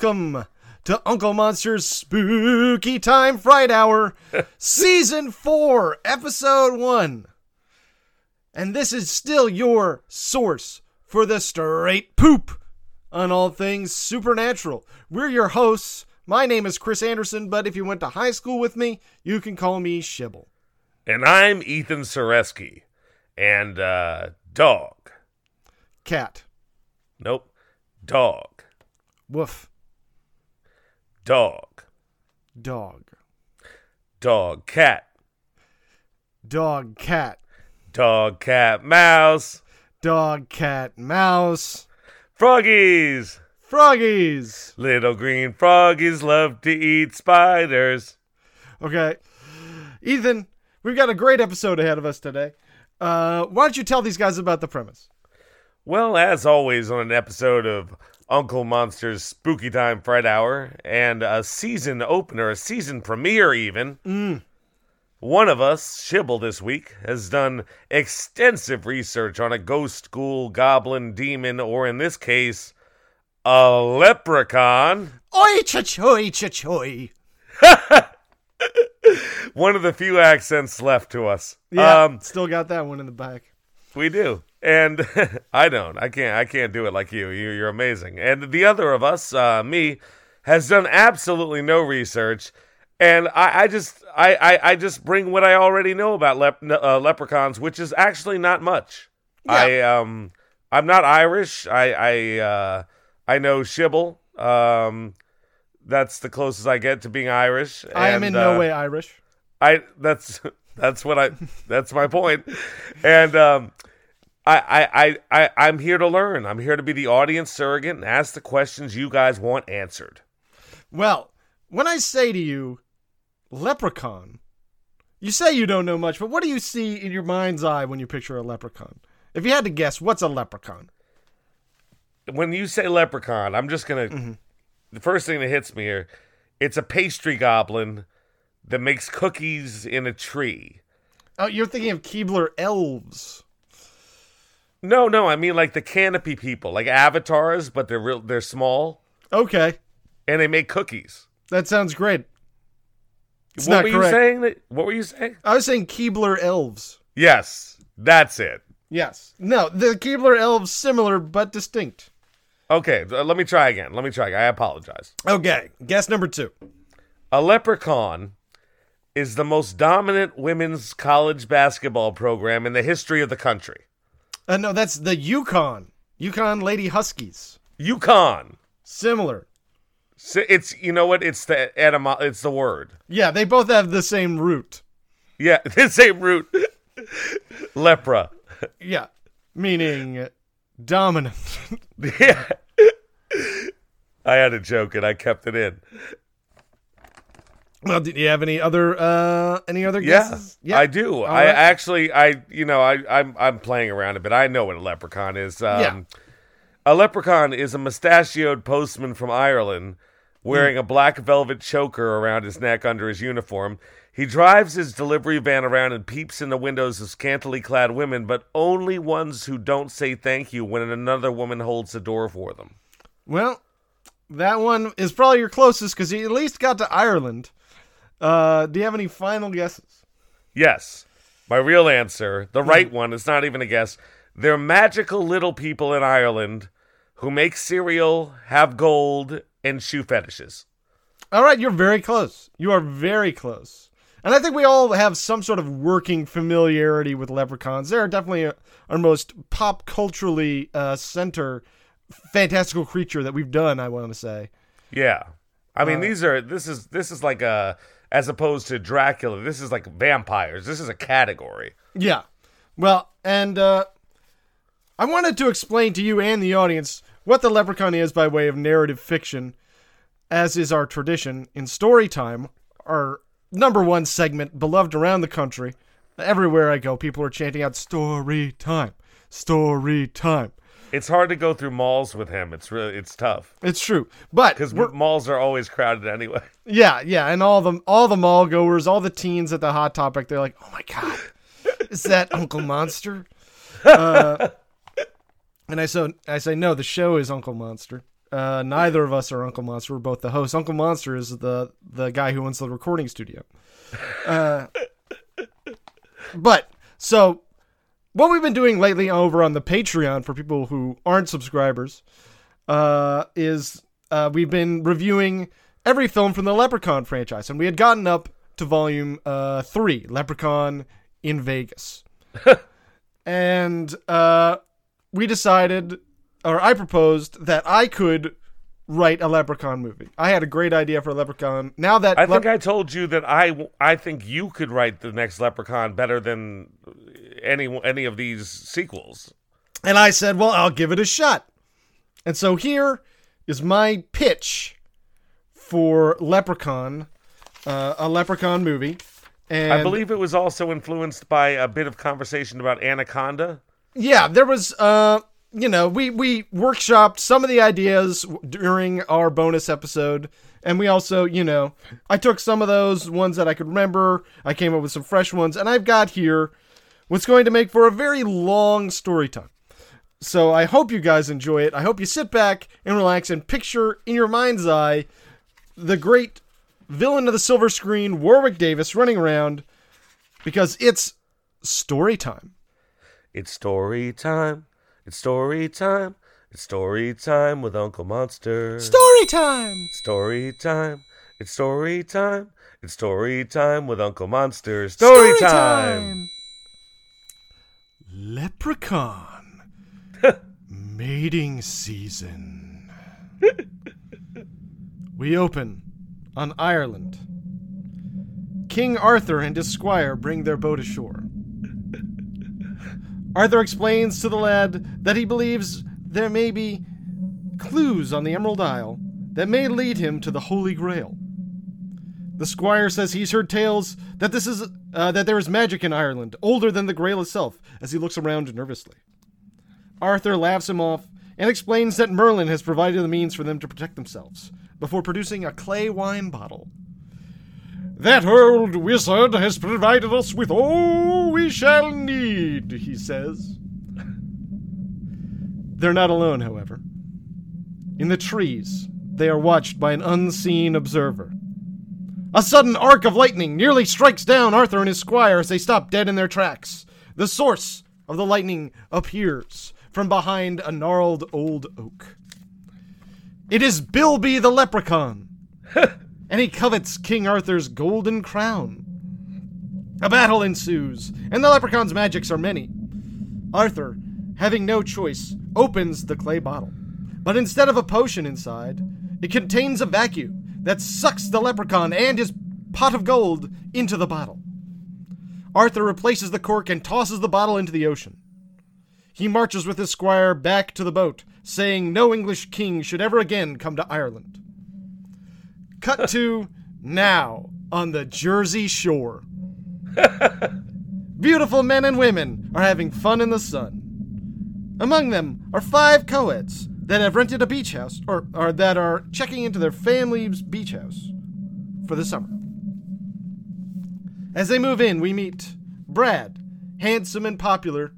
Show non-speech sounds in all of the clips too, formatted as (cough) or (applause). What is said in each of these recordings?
welcome to Uncle Monster's Spooky Time Fright Hour, (laughs) Season 4, Episode 1. And this is still your source for the straight poop on all things supernatural. We're your hosts. My name is Chris Anderson, but if you went to high school with me, you can call me Shibble. And I'm Ethan Soreski. And, uh, dog. Cat. Nope. Dog. Woof. Dog. Dog. Dog. Cat. Dog, cat. Dog, cat, mouse. Dog, cat, mouse. Froggies. Froggies. Little green froggies love to eat spiders. Okay. Ethan, we've got a great episode ahead of us today. Uh, why don't you tell these guys about the premise? Well, as always, on an episode of Uncle Monster's Spooky Time Fright Hour and a season opener, a season premiere, even. One of us, Shibble, this week, has done extensive research on a ghost, ghoul, goblin, demon, or in this case, a leprechaun. Oi, cha-choy, cha-choy. (laughs) One of the few accents left to us. Yeah, Um, still got that one in the back. We do. And (laughs) I don't. I can't I can't do it like you. you you're amazing. And the other of us, uh, me, has done absolutely no research. And I, I just I, I, I just bring what I already know about lep- uh, leprechauns, which is actually not much. I um I'm not Irish. I I uh, I know Shibble. Um, that's the closest I get to being Irish. I am And, in no uh, way Irish. I that's (laughs) that's what I that's my point. And um I, I, I, I I'm here to learn. I'm here to be the audience surrogate and ask the questions you guys want answered. Well, when I say to you, leprechaun, you say you don't know much, but what do you see in your mind's eye when you picture a leprechaun? If you had to guess, what's a leprechaun? When you say leprechaun, I'm just gonna the first thing that hits me here, it's a pastry goblin that makes cookies in a tree. Oh, you're thinking of Keebler elves. No, no, I mean like the canopy people, like avatars, but they're real they're small Okay, and they make cookies. that sounds great. It's what were correct. you saying? That, what were you saying? I was saying Keebler elves. Yes, that's it. Yes. No, the Keebler elves similar but distinct. Okay, uh, let me try again. Let me try. I apologize. Okay, guess number two. A leprechaun is the most dominant women's college basketball program in the history of the country. Uh, no, that's the UConn. UConn Lady Huskies. UConn. Similar. So It's you know what? It's the etymo- It's the word. Yeah, they both have the same root. Yeah, (laughs) the same root. (laughs) Lepra. Yeah, meaning dominant. (laughs) Yeah. I had a joke and I kept it in. Well, did you have any other uh any other guesses? Yeah, guesses? I do. All I right. actually, I you know, I I'm I'm playing around a bit. I know what a leprechaun is. Um, Yeah. A leprechaun is a mustachioed postman from Ireland wearing Hmm. a black velvet choker around his neck under his uniform. He drives his delivery van around and peeps in the windows of scantily clad women, but only ones who don't say thank you when another woman holds the door for them. Well, that one is probably your closest because you at least got to Ireland. Uh, do you have any final guesses? Yes. My real answer, the right one, it's not even a guess. They're magical little people in Ireland who make cereal, have gold, and shoe fetishes. All right, you're very close. You are very close. And I think we all have some sort of working familiarity with leprechauns. They're definitely uh our most pop culturally uh, center fantastical creature that we've done. I want to say. Yeah. I Uh, mean, these are this is this is like a as opposed to Dracula, this is like vampires. This is a category. Yeah. Well, and uh, I wanted to explain to you and the audience what the leprechaun is by way of narrative fiction, as is our tradition in story time, our number one segment, beloved around the country. Everywhere I go, people are chanting out story time, story time. It's hard to go through malls with him. It's really it's tough It's true, but because malls are always crowded anyway. (laughs) Yeah, yeah, and all the all the mall goers, all the teens at the Hot Topic, they're like, "Oh my god, is that (laughs) Uncle Monster?" Uh, and I so I say, "No, the show is Uncle Monster." Uh, neither of us are Uncle Monster. We're both the hosts. Uncle Monster is the the guy who owns the recording studio. Uh, but so what we've been doing lately over on the Patreon for people who aren't subscribers uh, is uh, we've been reviewing every film from the Leprechaun franchise, and we had gotten up to volume uh, three, Leprechaun in Vegas, (laughs) and uh, we decided, or I proposed that I could write a Leprechaun movie. I had a great idea for a Leprechaun. Now that I think I told you that I, I think you could write the next Leprechaun better than any any of these sequels. And I said, well, I'll give it a shot. And so here is my pitch for Leprechaun, uh, a Leprechaun movie. And I believe it was also influenced by a bit of conversation about Anaconda. yeah, there was, uh, you know, we, we workshopped some of the ideas during our bonus episode. And we also, you know, I took some of those ones that I could remember. I came up with some fresh ones. And I've got here what's going to make for a very long story time. So I hope you guys enjoy it. I hope you sit back and relax and picture in your mind's eye the great villain of the silver screen, Warwick Davis, running around because it's story time. It's story time. It's story time. It's story time with Uncle Monster. Story time! Story time. It's story time. It's story time with Uncle Monster. Story, time. Leprechaun. (laughs) Mating season. (laughs) we open on Ireland. King Arthur and his squire bring their boat ashore. (laughs) Arthur explains to the lad that he believes there may be clues on the Emerald Isle that may lead him to the Holy Grail. The squire says he's heard tales that this is uh, that there is magic in Ireland, older than the Grail itself, as he looks around nervously. Arthur laughs him off and explains that Merlin has provided the means for them to protect themselves, before producing a clay wine bottle. That old wizard has provided us with all we shall need, he says. They're not alone, however. In the trees, they are watched by an unseen observer. A sudden arc of lightning nearly strikes down Arthur and his squire as they stop dead in their tracks. The source of the lightning appears from behind a gnarled old oak. It is Bilby the leprechaun, (laughs) and he covets King Arthur's golden crown. A battle ensues, and the leprechaun's magics are many. Arthur, having no choice, opens the clay bottle. But instead of a potion inside, it contains a vacuum that sucks the leprechaun and his pot of gold into the bottle. Arthur replaces the cork and tosses the bottle into the ocean. He marches with his squire back to the boat, saying no English king should ever again come to Ireland. Cut to now on the Jersey Shore. (laughs) Beautiful men and women are having fun in the sun. Among them are five co-eds that have rented a beach house, or, or that are checking into their family's beach house for the summer. As they move in, we meet Brad, handsome and popular,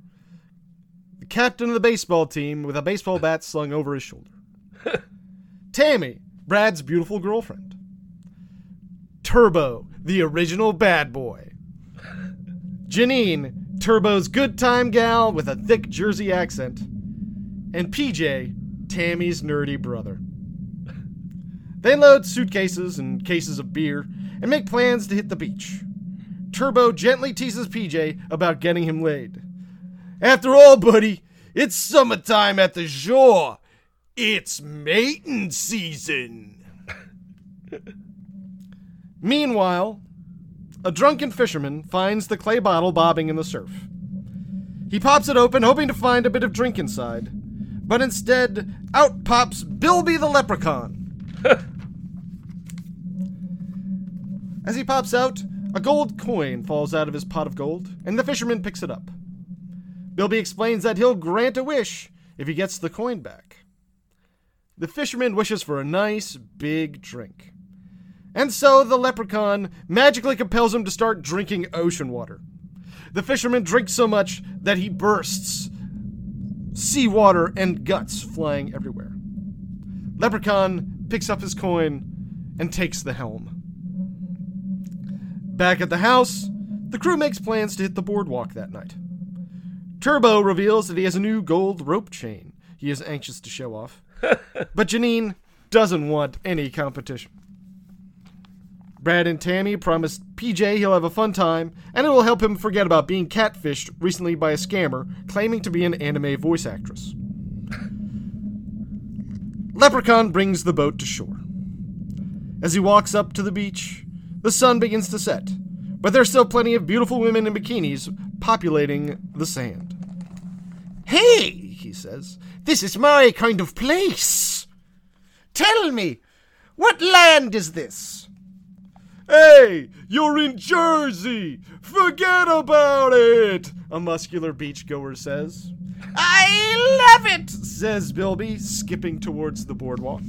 the captain of the baseball team with a baseball bat slung over his shoulder. (laughs) Tammy, Brad's beautiful girlfriend. Turbo, the original bad boy. Janine, Turbo's good time gal with a thick Jersey accent. And PJ, Tammy's nerdy brother. They load suitcases and cases of beer and make plans to hit the beach. Turbo gently teases PJ about getting him laid. After all, buddy, it's summertime at the shore. It's mating season. Meanwhile, a drunken fisherman finds the clay bottle bobbing in the surf. He pops it open, hoping to find a bit of drink inside, but instead, out pops Bilby the leprechaun. (laughs) As he pops out, a gold coin falls out of his pot of gold, and the fisherman picks it up. Bilby explains that he'll grant a wish if he gets the coin back. The fisherman wishes for a nice big drink. And so the leprechaun magically compels him to start drinking ocean water. The fisherman drinks so much that he bursts, seawater and guts flying everywhere. Leprechaun picks up his coin and takes the helm. Back at the house, the crew makes plans to hit the boardwalk that night. Turbo reveals that he has a new gold rope chain he is anxious to show off. (laughs) but Janine doesn't want any competition. Brad and Tammy promise PJ he'll have a fun time, and it will help him forget about being catfished recently by a scammer claiming to be an anime voice actress. Leprechaun brings the boat to shore. As he walks up to the beach, the sun begins to set, but there's still plenty of beautiful women in bikinis populating the sand. Hey, he says, this is my kind of place. Tell me, what land is this? Hey, you're in Jersey! Forget about it! A muscular beachgoer says. I love it, says Bilby, skipping towards the boardwalk.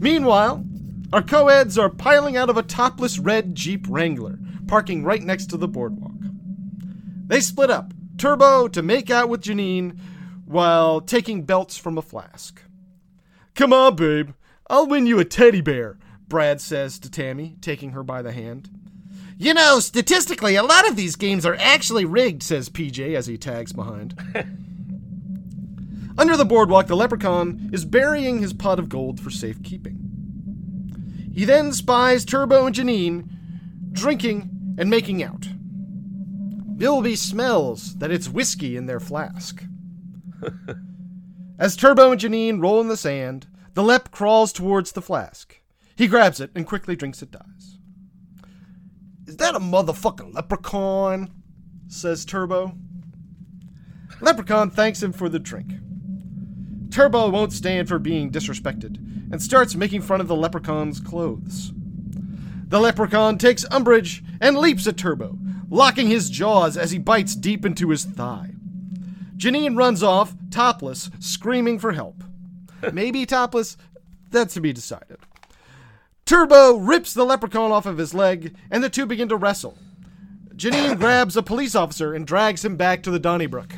Meanwhile, our co-eds are piling out of a topless red Jeep Wrangler, parking right next to the boardwalk. They split up, Turbo to make out with Janine while taking belts from a flask. Come on, babe. I'll win you a teddy bear, Brad says to Tammy, taking her by the hand. You know, statistically, a lot of these games are actually rigged, says PJ as he tags behind. Under the boardwalk, the leprechaun is burying his pot of gold for safekeeping. He then spies Turbo and Janine drinking and making out. Bilby smells that it's whiskey in their flask. (laughs) As Turbo and Janine roll in the sand, the lep crawls towards the flask. He grabs it and quickly drinks it dies. Is that a motherfucking leprechaun? says Turbo. Leprechaun thanks him for the drink. Turbo won't stand for being disrespected and starts making fun of the leprechaun's clothes. The leprechaun takes umbrage and leaps at Turbo, locking his jaws as he bites deep into his thigh. Janine runs off, topless, screaming for help. Maybe topless, that's to be decided. Turbo rips the leprechaun off of his leg, and the two begin to wrestle. Janine grabs a police officer and drags him back to the Donnybrook.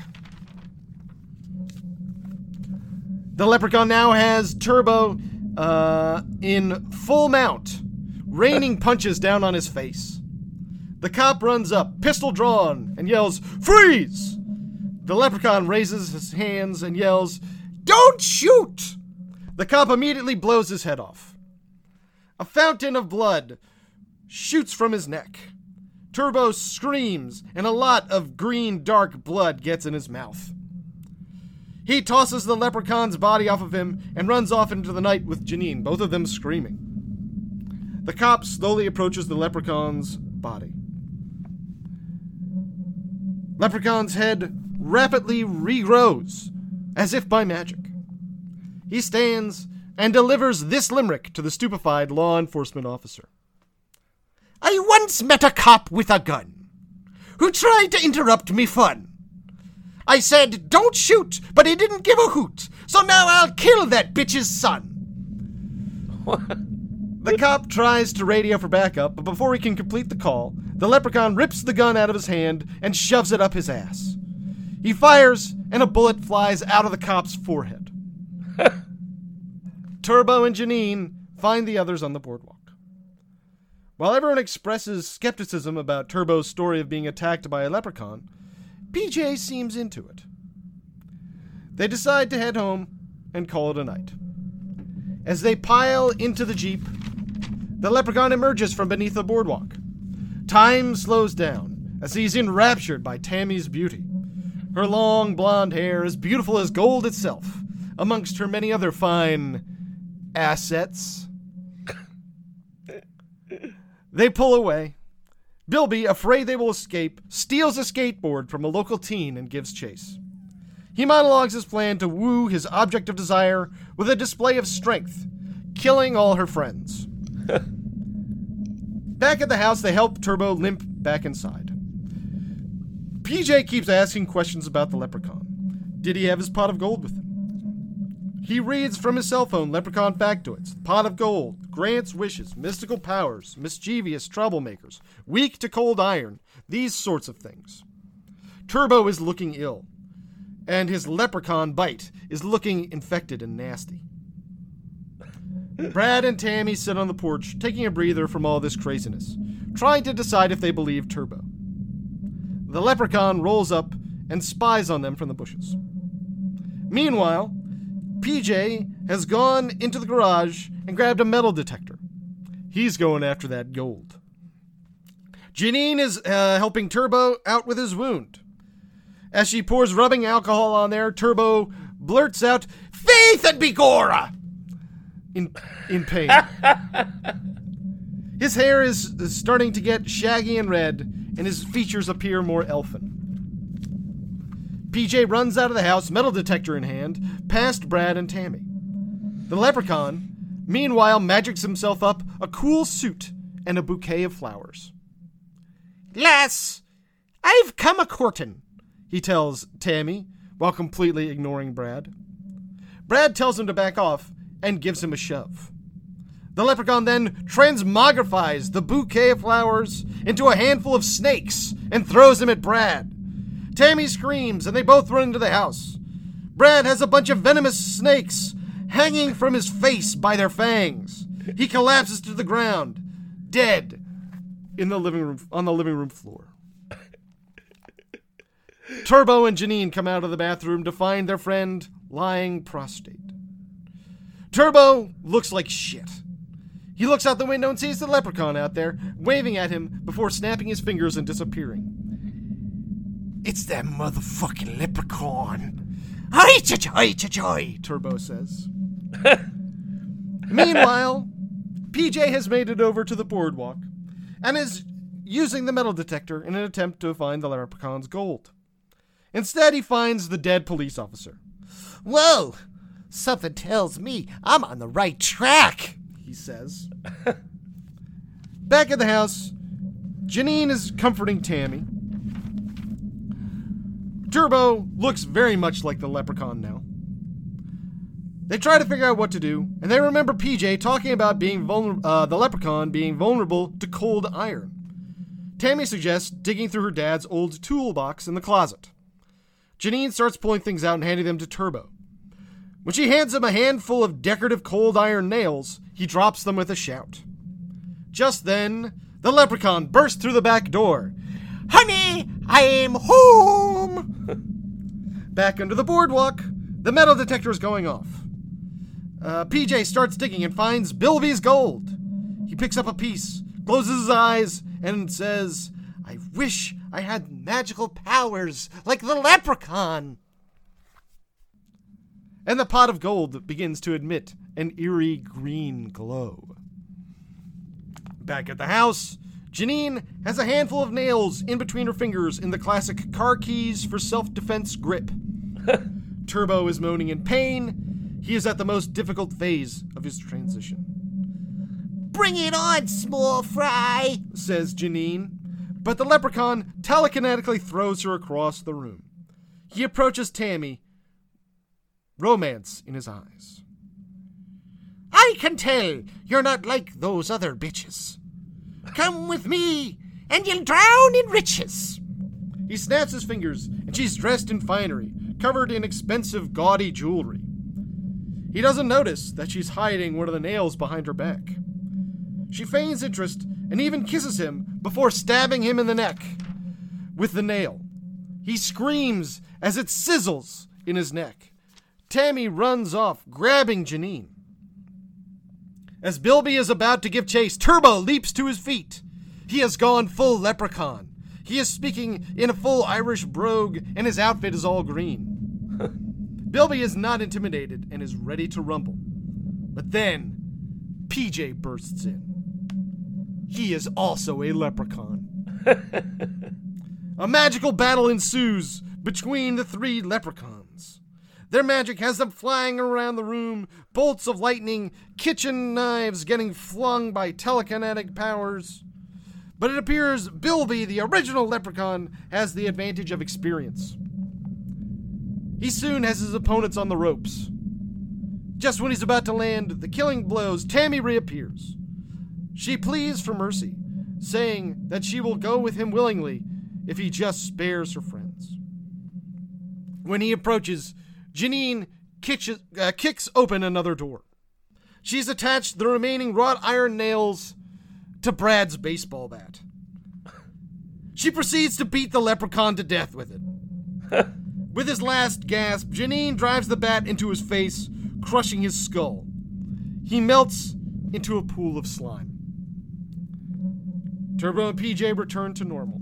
The leprechaun now has Turbo uh, in full mount, raining punches down on his face. The cop runs up, pistol drawn, and yells, Freeze! The leprechaun raises his hands and yells, Don't shoot! The cop immediately blows his head off. A fountain of blood shoots from his neck. Turbo screams, and a lot of green, dark blood gets in his mouth. He tosses the leprechaun's body off of him and runs off into the night with Janine, both of them screaming. The cop slowly approaches the leprechaun's body. Leprechaun's head rapidly regrows, as if by magic. He stands and delivers this limerick to the stupefied law enforcement officer. I once met a cop with a gun who tried to interrupt me fun. I said, don't shoot, but he didn't give a hoot, so now I'll kill that bitch's son. the cop tries to radio for backup, but before he can complete the call, the leprechaun rips the gun out of his hand and shoves it up his ass. He fires, and a bullet flies out of the cop's forehead. (laughs) Turbo and Janine find the others on the boardwalk. While everyone expresses skepticism about Turbo's story of being attacked by a leprechaun, PJ seems into it. They decide to head home and call it a night. As they pile into the Jeep, the leprechaun emerges from beneath the boardwalk. Time slows down as he's enraptured by Tammy's beauty. Her long blonde hair is beautiful as gold itself, amongst her many other fine assets. they pull away. Bilby, afraid they will escape, steals a skateboard from a local teen and gives chase. He monologues his plan to woo his object of desire with a display of strength, killing all her friends. (laughs) back at the house, they help Turbo limp back inside. PJ keeps asking questions about the leprechaun. Did he have his pot of gold with him? He reads from his cell phone leprechaun factoids, pot of gold, grants wishes, mystical powers, mischievous troublemakers, weak to cold iron, these sorts of things. Turbo is looking ill. and his leprechaun bite is looking infected and nasty. Brad and Tammy sit on the porch, taking a breather from all this craziness, trying to decide if they believe Turbo. The leprechaun rolls up and spies on them from the bushes. Meanwhile, PJ has gone into the garage and grabbed a metal detector. He's going after that gold. Janine is uh, helping Turbo out with his wound. As she pours rubbing alcohol on there, Turbo blurts out, Faith and Begorra! In, in pain. (laughs) his hair is, is starting to get shaggy and red, and his features appear more elfin. PJ runs out of the house, metal detector in hand, past Brad and Tammy. The leprechaun, meanwhile, magics himself up a cool suit and a bouquet of flowers. Lass, I've come a courtin', he tells Tammy, while completely ignoring Brad. Brad tells him to back off and gives him a shove. The leprechaun then transmogrifies the bouquet of flowers into a handful of snakes and throws them at Brad. Tammy screams and they both run into the house. Brad has a bunch of venomous snakes hanging from his face by their fangs. He collapses to the ground, dead, in the living room on the living room floor. Turbo and Janine come out of the bathroom to find their friend lying prostrate. Turbo looks like shit. He looks out the window and sees the leprechaun out there, waving at him before snapping his fingers and disappearing. It's that motherfucking leprechaun. Hi, cha cha Turbo says. (laughs) Meanwhile, PJ has made it over to the boardwalk and is using the metal detector in an attempt to find the leprechaun's gold. Instead, he finds the dead police officer. Whoa! Something tells me I'm on the right track, he says. (laughs) Back at the house, Janine is comforting Tammy. Turbo looks very much like the leprechaun now. They try to figure out what to do, and they remember PJ talking about being vulner- uh, the leprechaun being vulnerable to cold iron. Tammy suggests digging through her dad's old toolbox in the closet. Janine starts pulling things out and handing them to Turbo. When she hands him a handful of decorative cold iron nails, he drops them with a shout. Just then, the leprechaun bursts through the back door. I'm home! (laughs) back under the boardwalk, the metal detector is going off. Uh, PJ starts digging and finds Bilby's gold. He picks up a piece, closes his eyes, and says, I wish I had magical powers like the leprechaun. And the pot of gold begins to emit an eerie green glow. Back at the house, Janine has a handful of nails in between her fingers in the classic car keys for self defense grip. (laughs) Turbo is moaning in pain. He is at the most difficult phase of his transition. Bring it on, small fry, says Janine. But the leprechaun telekinetically throws her across the room. He approaches Tammy, romance in his eyes. I can tell you're not like those other bitches. Come with me, and you'll drown in riches. He snaps his fingers, and she's dressed in finery, covered in expensive, gaudy jewelry. He doesn't notice that she's hiding one of the nails behind her back. She feigns interest and even kisses him before stabbing him in the neck with the nail. He screams as it sizzles in his neck. Tammy runs off, grabbing Janine. As Bilby is about to give chase, Turbo leaps to his feet. He has gone full leprechaun. He is speaking in a full Irish brogue, and his outfit is all green. (laughs) Bilby is not intimidated and is ready to rumble. But then, PJ bursts in. He is also a leprechaun. (laughs) a magical battle ensues between the three leprechauns. Their magic has them flying around the room, bolts of lightning, kitchen knives getting flung by telekinetic powers. But it appears Bilby, the original leprechaun, has the advantage of experience. He soon has his opponents on the ropes. Just when he's about to land the killing blows, Tammy reappears. She pleads for mercy, saying that she will go with him willingly if he just spares her friends. When he approaches, Janine kitches, uh, kicks open another door. She's attached the remaining wrought iron nails to Brad's baseball bat. She proceeds to beat the leprechaun to death with it. (laughs) with his last gasp, Janine drives the bat into his face, crushing his skull. He melts into a pool of slime. Turbo and PJ return to normal.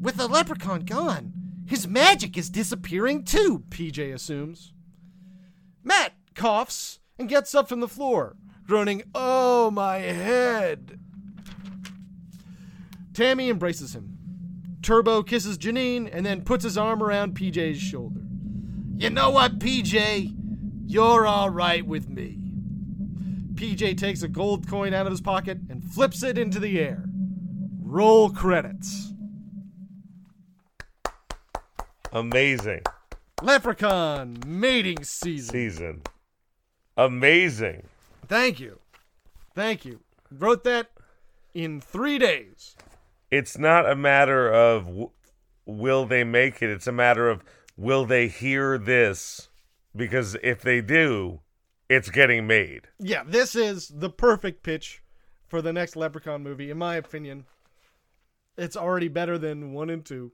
With the leprechaun gone, his magic is disappearing too, PJ assumes. Matt coughs and gets up from the floor, groaning, Oh, my head. Tammy embraces him. Turbo kisses Janine and then puts his arm around PJ's shoulder. You know what, PJ? You're all right with me. PJ takes a gold coin out of his pocket and flips it into the air. Roll credits. Amazing Leprechaun mating season. season. Amazing. Thank you. Thank you. Wrote that in three days. It's not a matter of w- will they make it. It's a matter of will they hear this? Because if they do, it's getting made. Yeah, this is the perfect pitch for the next Leprechaun movie, in my opinion. It's already better than one and two.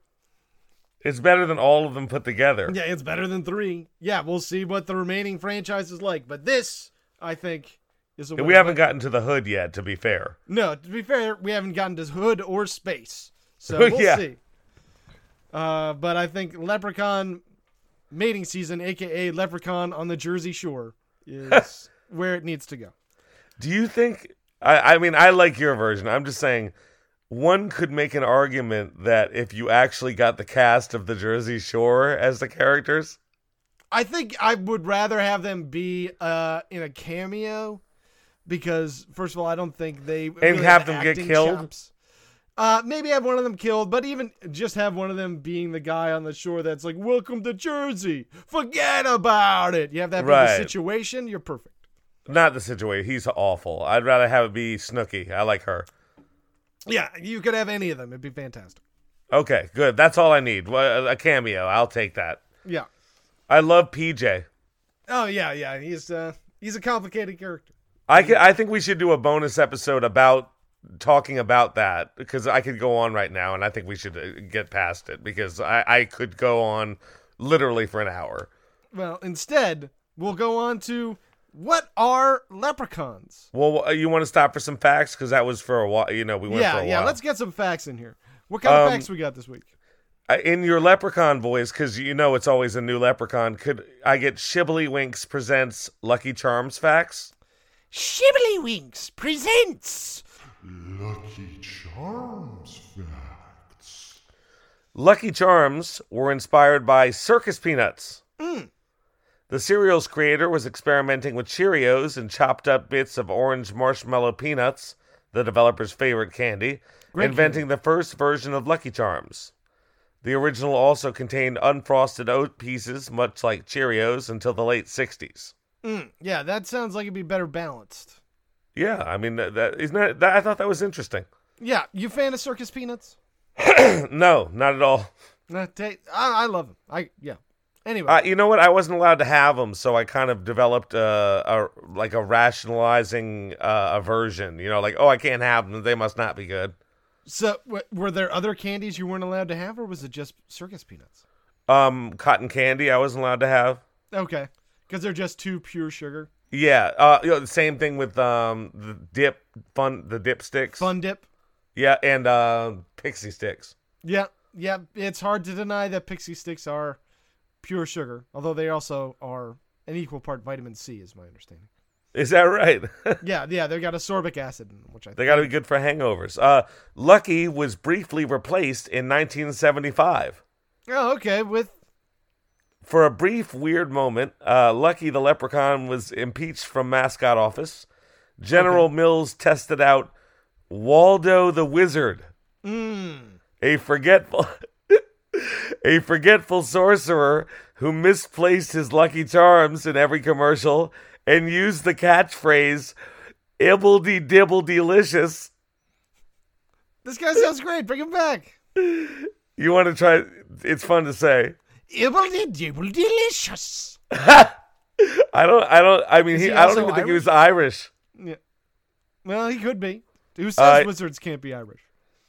It's better than all of them put together. Yeah, it's better than three. Yeah, we'll see what the remaining franchise is like. But this, I think, is a We haven't gotten to the hood yet, to be fair. No, to be fair, we haven't gotten to Hood or Space. So (laughs) we'll Yeah. see. Uh, but I think Leprechaun mating season, aka Leprechaun on the Jersey Shore, is (laughs) where it needs to go. Do you think? I, I mean, I like your version. I'm just saying, one could make an argument that if you actually got the cast of the Jersey Shore as the characters, I think I would rather have them be uh, in a cameo because, first of all, I don't think they really have the them get killed? chops. Uh, maybe have one of them killed, but even just have one of them being the guy on the shore that's like, "Welcome to Jersey." Forget about it. You have that Right. situation. You're perfect. not the situation. He's awful. I'd rather have it be Snooki. I like her. Yeah, you could have any of them. It'd be fantastic. Okay, good. That's all I need. A cameo. I'll take that. Yeah. I love PJ. Oh yeah, yeah. He's uh he's a complicated character. I could, I think we should do a bonus episode about talking about that because I could go on right now, and I think we should uh, get past it because I, I could go on literally for an hour. Well, instead, we'll go on to what are leprechauns? Well, uh, you want to stop for some facts because that was for a while. You know, we went yeah, for a yeah. while. Let's get some facts in here. What kind of Um, facts we got this week? Uh, in your leprechaun voice, because you know it's always a new leprechaun. Could I get Shibbly Winks presents Lucky Charms facts? Shibbly Winks presents. Lucky Charms facts. Lucky Charms were inspired by circus peanuts. The cereal's creator was experimenting with Cheerios and chopped up bits of orange marshmallow peanuts, the developer's favorite candy, Great inventing the first version of Lucky Charms. The original also contained unfrosted oat pieces, much like Cheerios, until the late 60s. Mm, yeah, that sounds like it'd be better balanced. Yeah, I mean, that, that, isn't that, that, I thought that was interesting. Yeah, you fan of circus peanuts? (clears throat) no, not at all. I love them. I yeah. Anyway, Uh, you know what? I wasn't allowed to have them, so I kind of developed a, a like a rationalizing uh, aversion. You know, like oh, I can't have them; they must not be good. so w- were there other candies you weren't allowed to have, or was it just circus peanuts? Um, cotton candy, I wasn't allowed to have. Okay, because they're just too pure sugar. Yeah, uh, you know, the same thing with um the dip fun the dip sticks. Fun dip. Yeah, and uh, Pixy Stix. Yeah, yeah. It's hard to deny that Pixy Stix are pure sugar, although they also are an equal part vitamin C, is my understanding. Is that right? (laughs) yeah, yeah. They got ascorbic acid, in them, which I they got to be good for hangovers. Uh, Lucky was briefly replaced in 1975. Oh, okay. With For a brief, weird moment, uh, Lucky the Leprechaun was impeached from mascot office. General Mills tested out Waldo the Wizard, mm, a forgetful, (laughs) a forgetful sorcerer who misplaced his Lucky Charms in every commercial and used the catchphrase "Ibbledy dibble delicious." this guy sounds great. Bring him back. You want to try? It's fun to say. Ibbledy dibble delicious. (laughs) I don't. I don't. I mean, he, he I don't even think he was Irish. Yeah. Well, he could be. Who says Uh, wizards can't be Irish?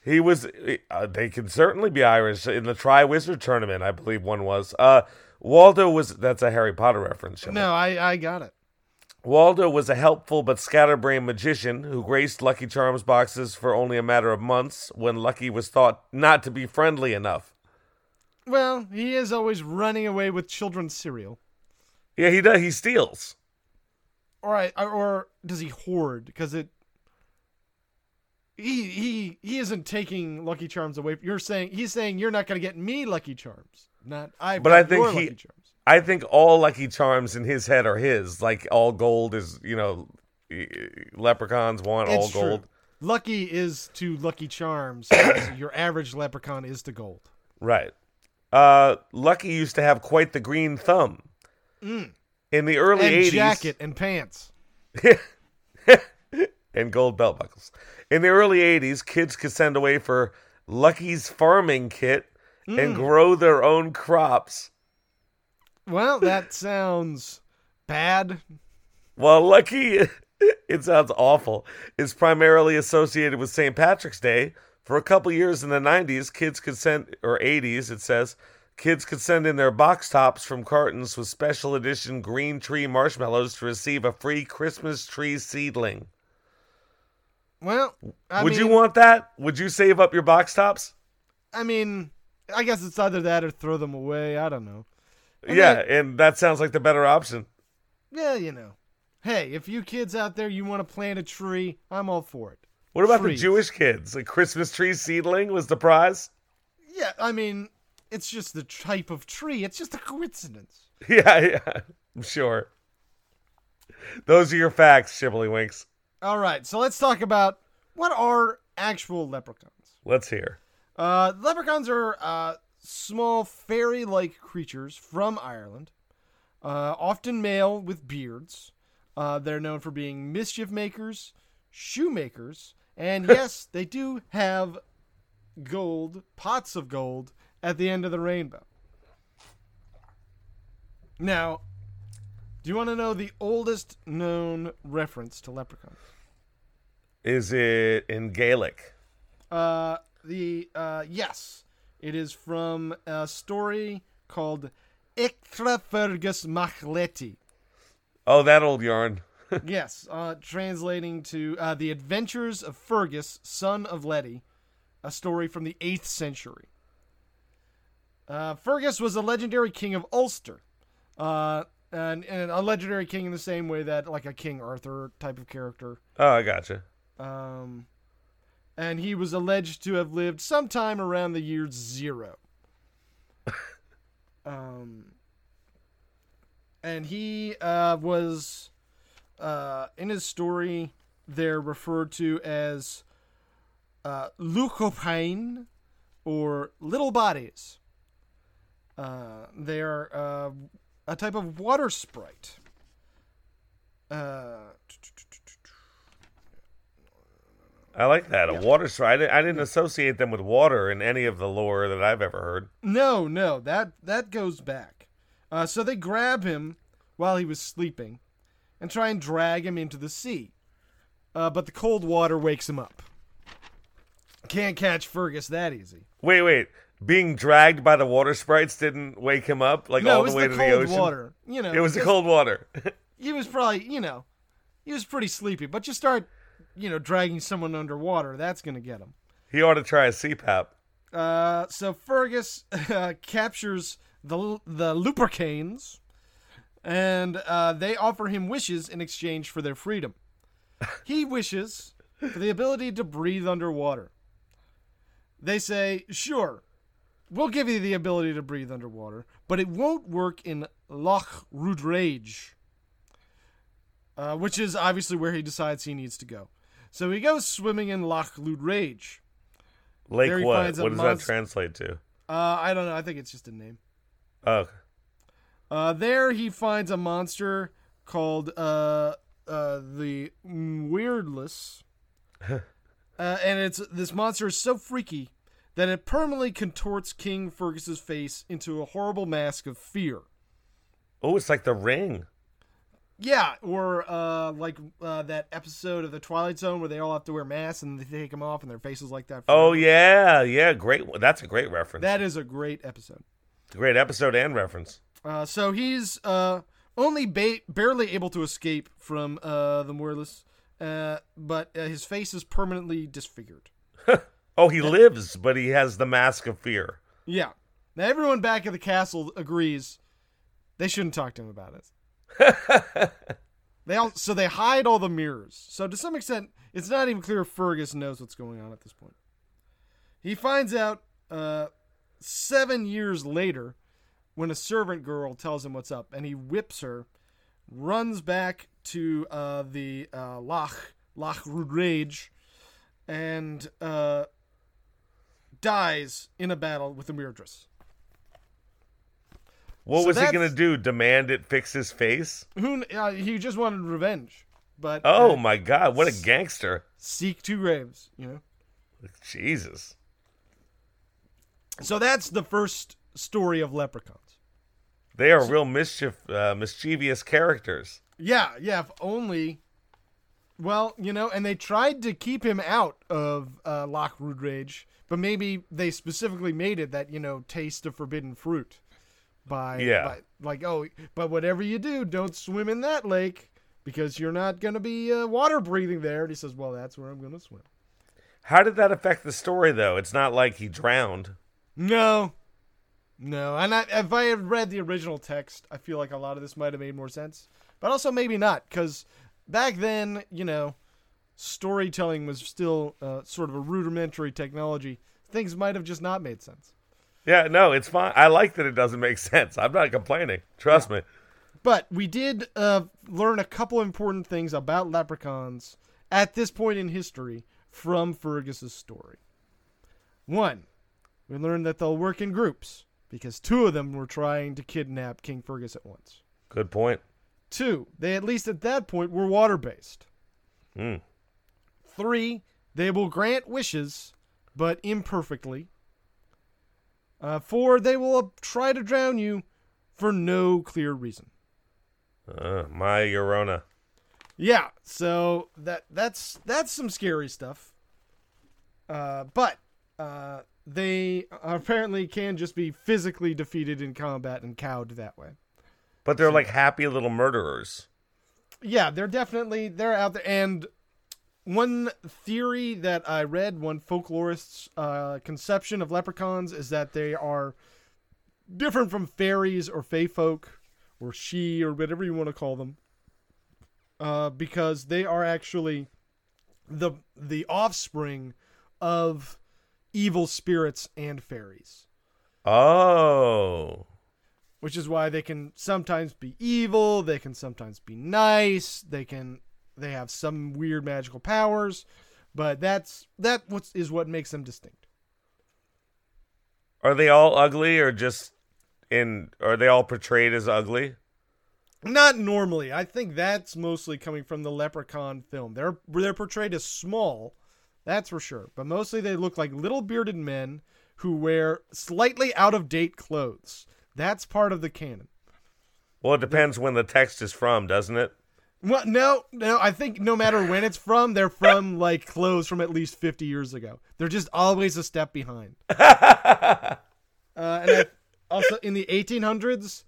He was. Uh, they can certainly be Irish in the Triwizard tournament. I believe one was. Uh, Waldo was. That's a Harry Potter reference. No, I, I got it. Waldo was a helpful but scatterbrained magician who graced Lucky Charms boxes for only a matter of months when Lucky was thought not to be friendly enough. Well, he is always running away with children's cereal. Yeah, he does. He steals. All right, or, or does he hoard? Because it. He he he isn't taking Lucky Charms away. You're saying he's saying you're not going to get me Lucky Charms. Not I. But I think he- Lucky Charms. I think all Lucky Charms in his head are his. Like all gold is, you know, leprechauns want all It's true. gold. Lucky is to Lucky Charms. (coughs) your average leprechaun is to gold. Right. Uh, Lucky used to have quite the green thumb. In the early Mm. And 80s. jacket and pants. (laughs) and gold belt buckles. In the early 80s, kids could send away for Lucky's farming kit Mm. and grow their own crops. Well, that sounds bad. Well, Lucky, (laughs) it sounds awful, is primarily associated with St. Patrick's Day. For a couple years in the 90s, kids could send, or 80s, it says, kids could send in their box tops from cartons with special edition green tree marshmallows to receive a free Christmas tree seedling. Well, I Would you want that? Would you save up your box tops? I mean, I guess it's either that or throw them away. I don't know. Yeah, and that sounds like the better option. Yeah, you know. Hey, if you kids out there you want to plant a tree, I'm all for it. What about Trees. the Jewish kids? A Christmas tree seedling was the prize? Yeah, I mean, it's just the type of tree. It's just a coincidence. (laughs) Yeah, yeah, I'm sure. Those are your facts, Shibbly Winks. All right, so let's talk about what are actual leprechauns. Let's hear. Uh, leprechauns are uh, small fairy-like creatures from Ireland, uh, often male with beards. Uh, they're known for being mischief makers, shoemakers, and (laughs) yes, they do have gold, pots of gold, at the end of the rainbow. Now, do you want to know the oldest known reference to leprechauns? Is it in Gaelic? Uh, the uh, yes, it is from a story called Ictra Fergus Machleti. Oh, that old yarn. (laughs) yes, uh, translating to uh, the Adventures of Fergus, son of Léti, a story from the eighth century. Uh, Fergus was a legendary king of Ulster, uh, and, and a legendary king in the same way that like a King Arthur type of character. Oh, I gotcha. Um, and he was alleged to have lived sometime around the year zero. (laughs) um, and he uh, was, uh, in his story, they're referred to as uh, lúchorpáin or little bodies. Uh, they are uh, a type of water sprite. Uh, I like that. A water sprite. I didn't, associate them with water in any of the lore that I've ever heard. No, no, that that goes back. Uh, so they grab him while he was sleeping, and try and drag him into the sea. Uh, but the cold water wakes him up. Can't catch Fergus that easy. Wait, wait. Being dragged by the water sprites didn't wake him up like no, all the way the to the ocean. water. You know, It was the cold water. (laughs) He was probably, you know, he was pretty sleepy. But you start, you know, dragging someone underwater, that's gonna get him. he ought to try a CPAP. Uh, so Fergus uh, captures the the Lupercanes, and uh, they offer him wishes in exchange for their freedom. (laughs) He wishes for the ability to breathe underwater. They say, "Sure, we'll give you the ability to breathe underwater, but it won't work in Loch Rudraige, uh, which is obviously where he decides he needs to go." So he goes swimming in Loch Rudraige. Lake There what? What does that translate to? Uh, I don't know. I think it's just a name. Oh, Uh, there he finds a monster called uh, uh, the Weirdless. (laughs) uh, and it's this monster is so freaky that it permanently contorts King Fergus's face into a horrible mask of fear. Oh, it's like the ring. Yeah, or uh, like uh, that episode of the Twilight Zone where they all have to wear masks and they take them off and their faces like that. Oh yeah, yeah, great. That's a great reference. that is a great episode. great episode and reference. Uh, so he's uh, only ba- barely able to escape from uh, the Morlus, uh, but uh, his face is permanently disfigured. (laughs) Oh, he lives, but he has the mask of fear. Yeah. Now everyone back at the castle agrees they shouldn't talk to him about it. (laughs) they all so they hide all the mirrors. So to some extent, it's not even clear if Fergus knows what's going on at this point. He finds out uh, seven years later when a servant girl tells him what's up, and he whips her, runs back to uh, the uh, Loch Loch Rudraige, and uh, dies in a battle with the Muirdris. What So was he gonna do? Demand it fix his face? Who uh, he just wanted revenge, but Oh uh, my god, what a gangster! seek two graves, you know. Jesus. So that's the first story of leprechauns. They are real mischief, uh, mischievous characters. Yeah, yeah. If only, well, you know, and they tried to keep him out of uh, Loch Rudraige, but maybe they specifically made it that you know taste of forbidden fruit. By Yeah. by- like oh, but whatever you do, don't swim in that lake because you're not gonna be uh, water breathing there. And he says, well, that's where I'm gonna swim. How did that affect the story, though? It's not like he drowned. No. No. And I, if I had read the original text, I feel like a lot of this might have made more sense. But also maybe not, because back then, you know, storytelling was still uh, sort of a rudimentary technology. Things might have just not made sense. Yeah, no, it's fine. I like that it doesn't make (laughs) sense. I'm not complaining. Trust me. But we did uh, learn a couple important things about leprechauns at this point in history from Fergus's story. One, we learned that they'll work in groups because two of them were trying to kidnap King Fergus at once. Good point. Two, they at least at that point were water based. Hmm. Three, they will grant wishes, but imperfectly. Uh, four, they will try to drown you for no clear reason. Uh, my Eurona. Yeah, so that that's that's some scary stuff. Uh, but uh, they apparently can just be physically defeated in combat and cowed that way. But they're like happy little murderers. Yeah, they're definitely they're out there. And one theory that I read, one folklorist's uh, conception of leprechauns is that they are different from fairies or fey folk or she or whatever you want to call them, uh, because they are actually the the offspring of evil spirits and fairies Oh. which is why they can sometimes be evil they can sometimes be nice they can they have some weird magical powers but that's that what is what makes them distinct. Are they all ugly or just in are they all portrayed as ugly? not normally. I think that's mostly coming from the leprechaun film. They're they're portrayed as small that's for sure but mostly they look like little bearded men who wear slightly out of date clothes. That's part of the canon. Well, it depends when the text is from, doesn't it? Well, no, no. I think no matter when it's from, they're from (laughs) like clothes from at least fifty years ago. They're just always a step behind. (laughs) uh, and I, also in the 1800s,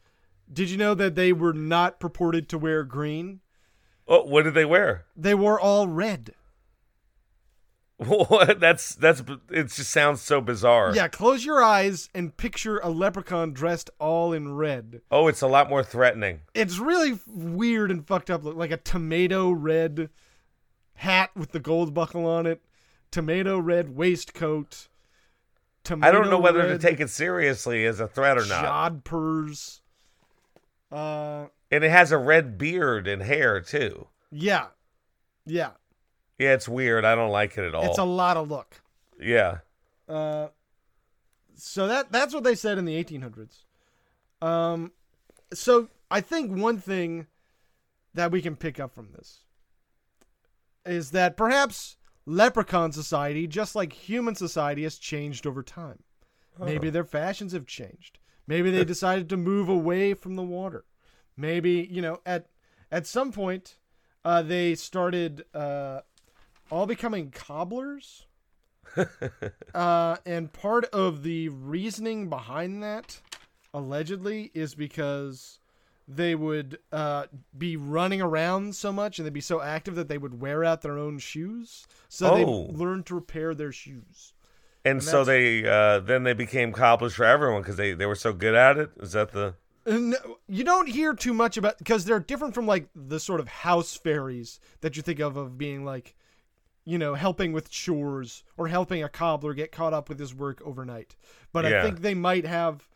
did you know that they were not purported to wear green? Oh, what did they wear? They wore all red. What? That's that's it. Just sounds so bizarre. Yeah, close your eyes and picture a leprechaun dressed all in red. Oh, it's a lot more threatening. It's really weird and fucked up, look like a tomato red hat with the gold buckle on it, tomato red waistcoat. Tomato I don't know whether to take it seriously as a threat or not. Jodhpurs. Uh, And it has a red beard and hair too. yeah, yeah. Yeah, it's weird. I don't like it at all. It's a lot of look. yeah. Uh, so that that's what they said in the 1800s. Um, so I think one thing that we can pick up from this is that perhaps leprechaun society, just like human society, has changed over time. Maybe their fashions have changed. Maybe they (laughs) decided to move away from the water. Maybe you know at at some point uh, they started uh, all becoming cobblers. (laughs) uh, and part of the reasoning behind that, allegedly, is because they would uh, be running around so much and they'd be so active that they would wear out their own shoes. So Oh. they learned to repair their shoes. And, so they uh, then they became cobblers for everyone because they, they were so good at it. Is that the And you don't hear too much about because they're different from like the sort of house fairies that you think of of being like, you know, helping with chores or helping a cobbler get caught up with his work overnight. But I think they might have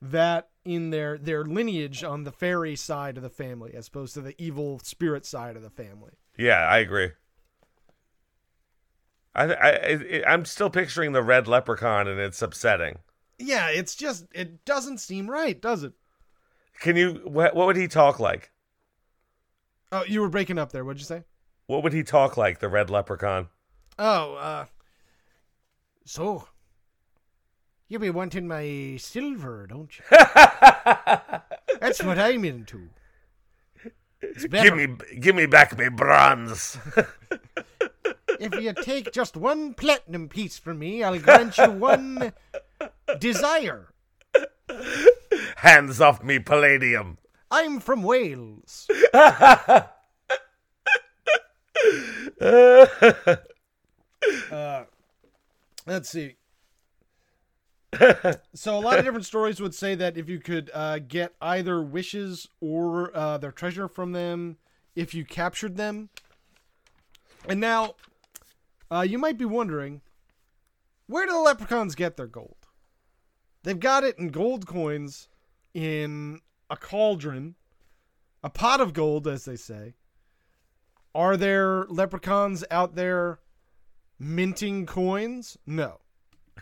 that in their their lineage on the fairy side of the family as opposed to the evil spirit side of the family. Yeah, I agree. I, I, I I'm still picturing the red leprechaun, and it's upsetting. Yeah, it's just it doesn't seem right, does it? Can you? What, what would he talk like? Oh, you were breaking up there. What'd you say? What would he talk like? The red leprechaun. Oh, uh. So. You be wanting my silver, don't you? (laughs) That's what I'm into. It's better. Give me, give me back my bronze. (laughs) If you take just one platinum piece from me, I'll grant you one desire. Hands off me palladium. I'm from Wales. (laughs) Uh, let's see. so a lot of different stories would say that if you could uh, get either wishes or uh, their treasure from them, if you captured them. And now, uh, you might be wondering, where do the leprechauns get their gold? They've got it in gold coins, in a cauldron, a pot of gold, as they say. Are there leprechauns out there minting coins? No.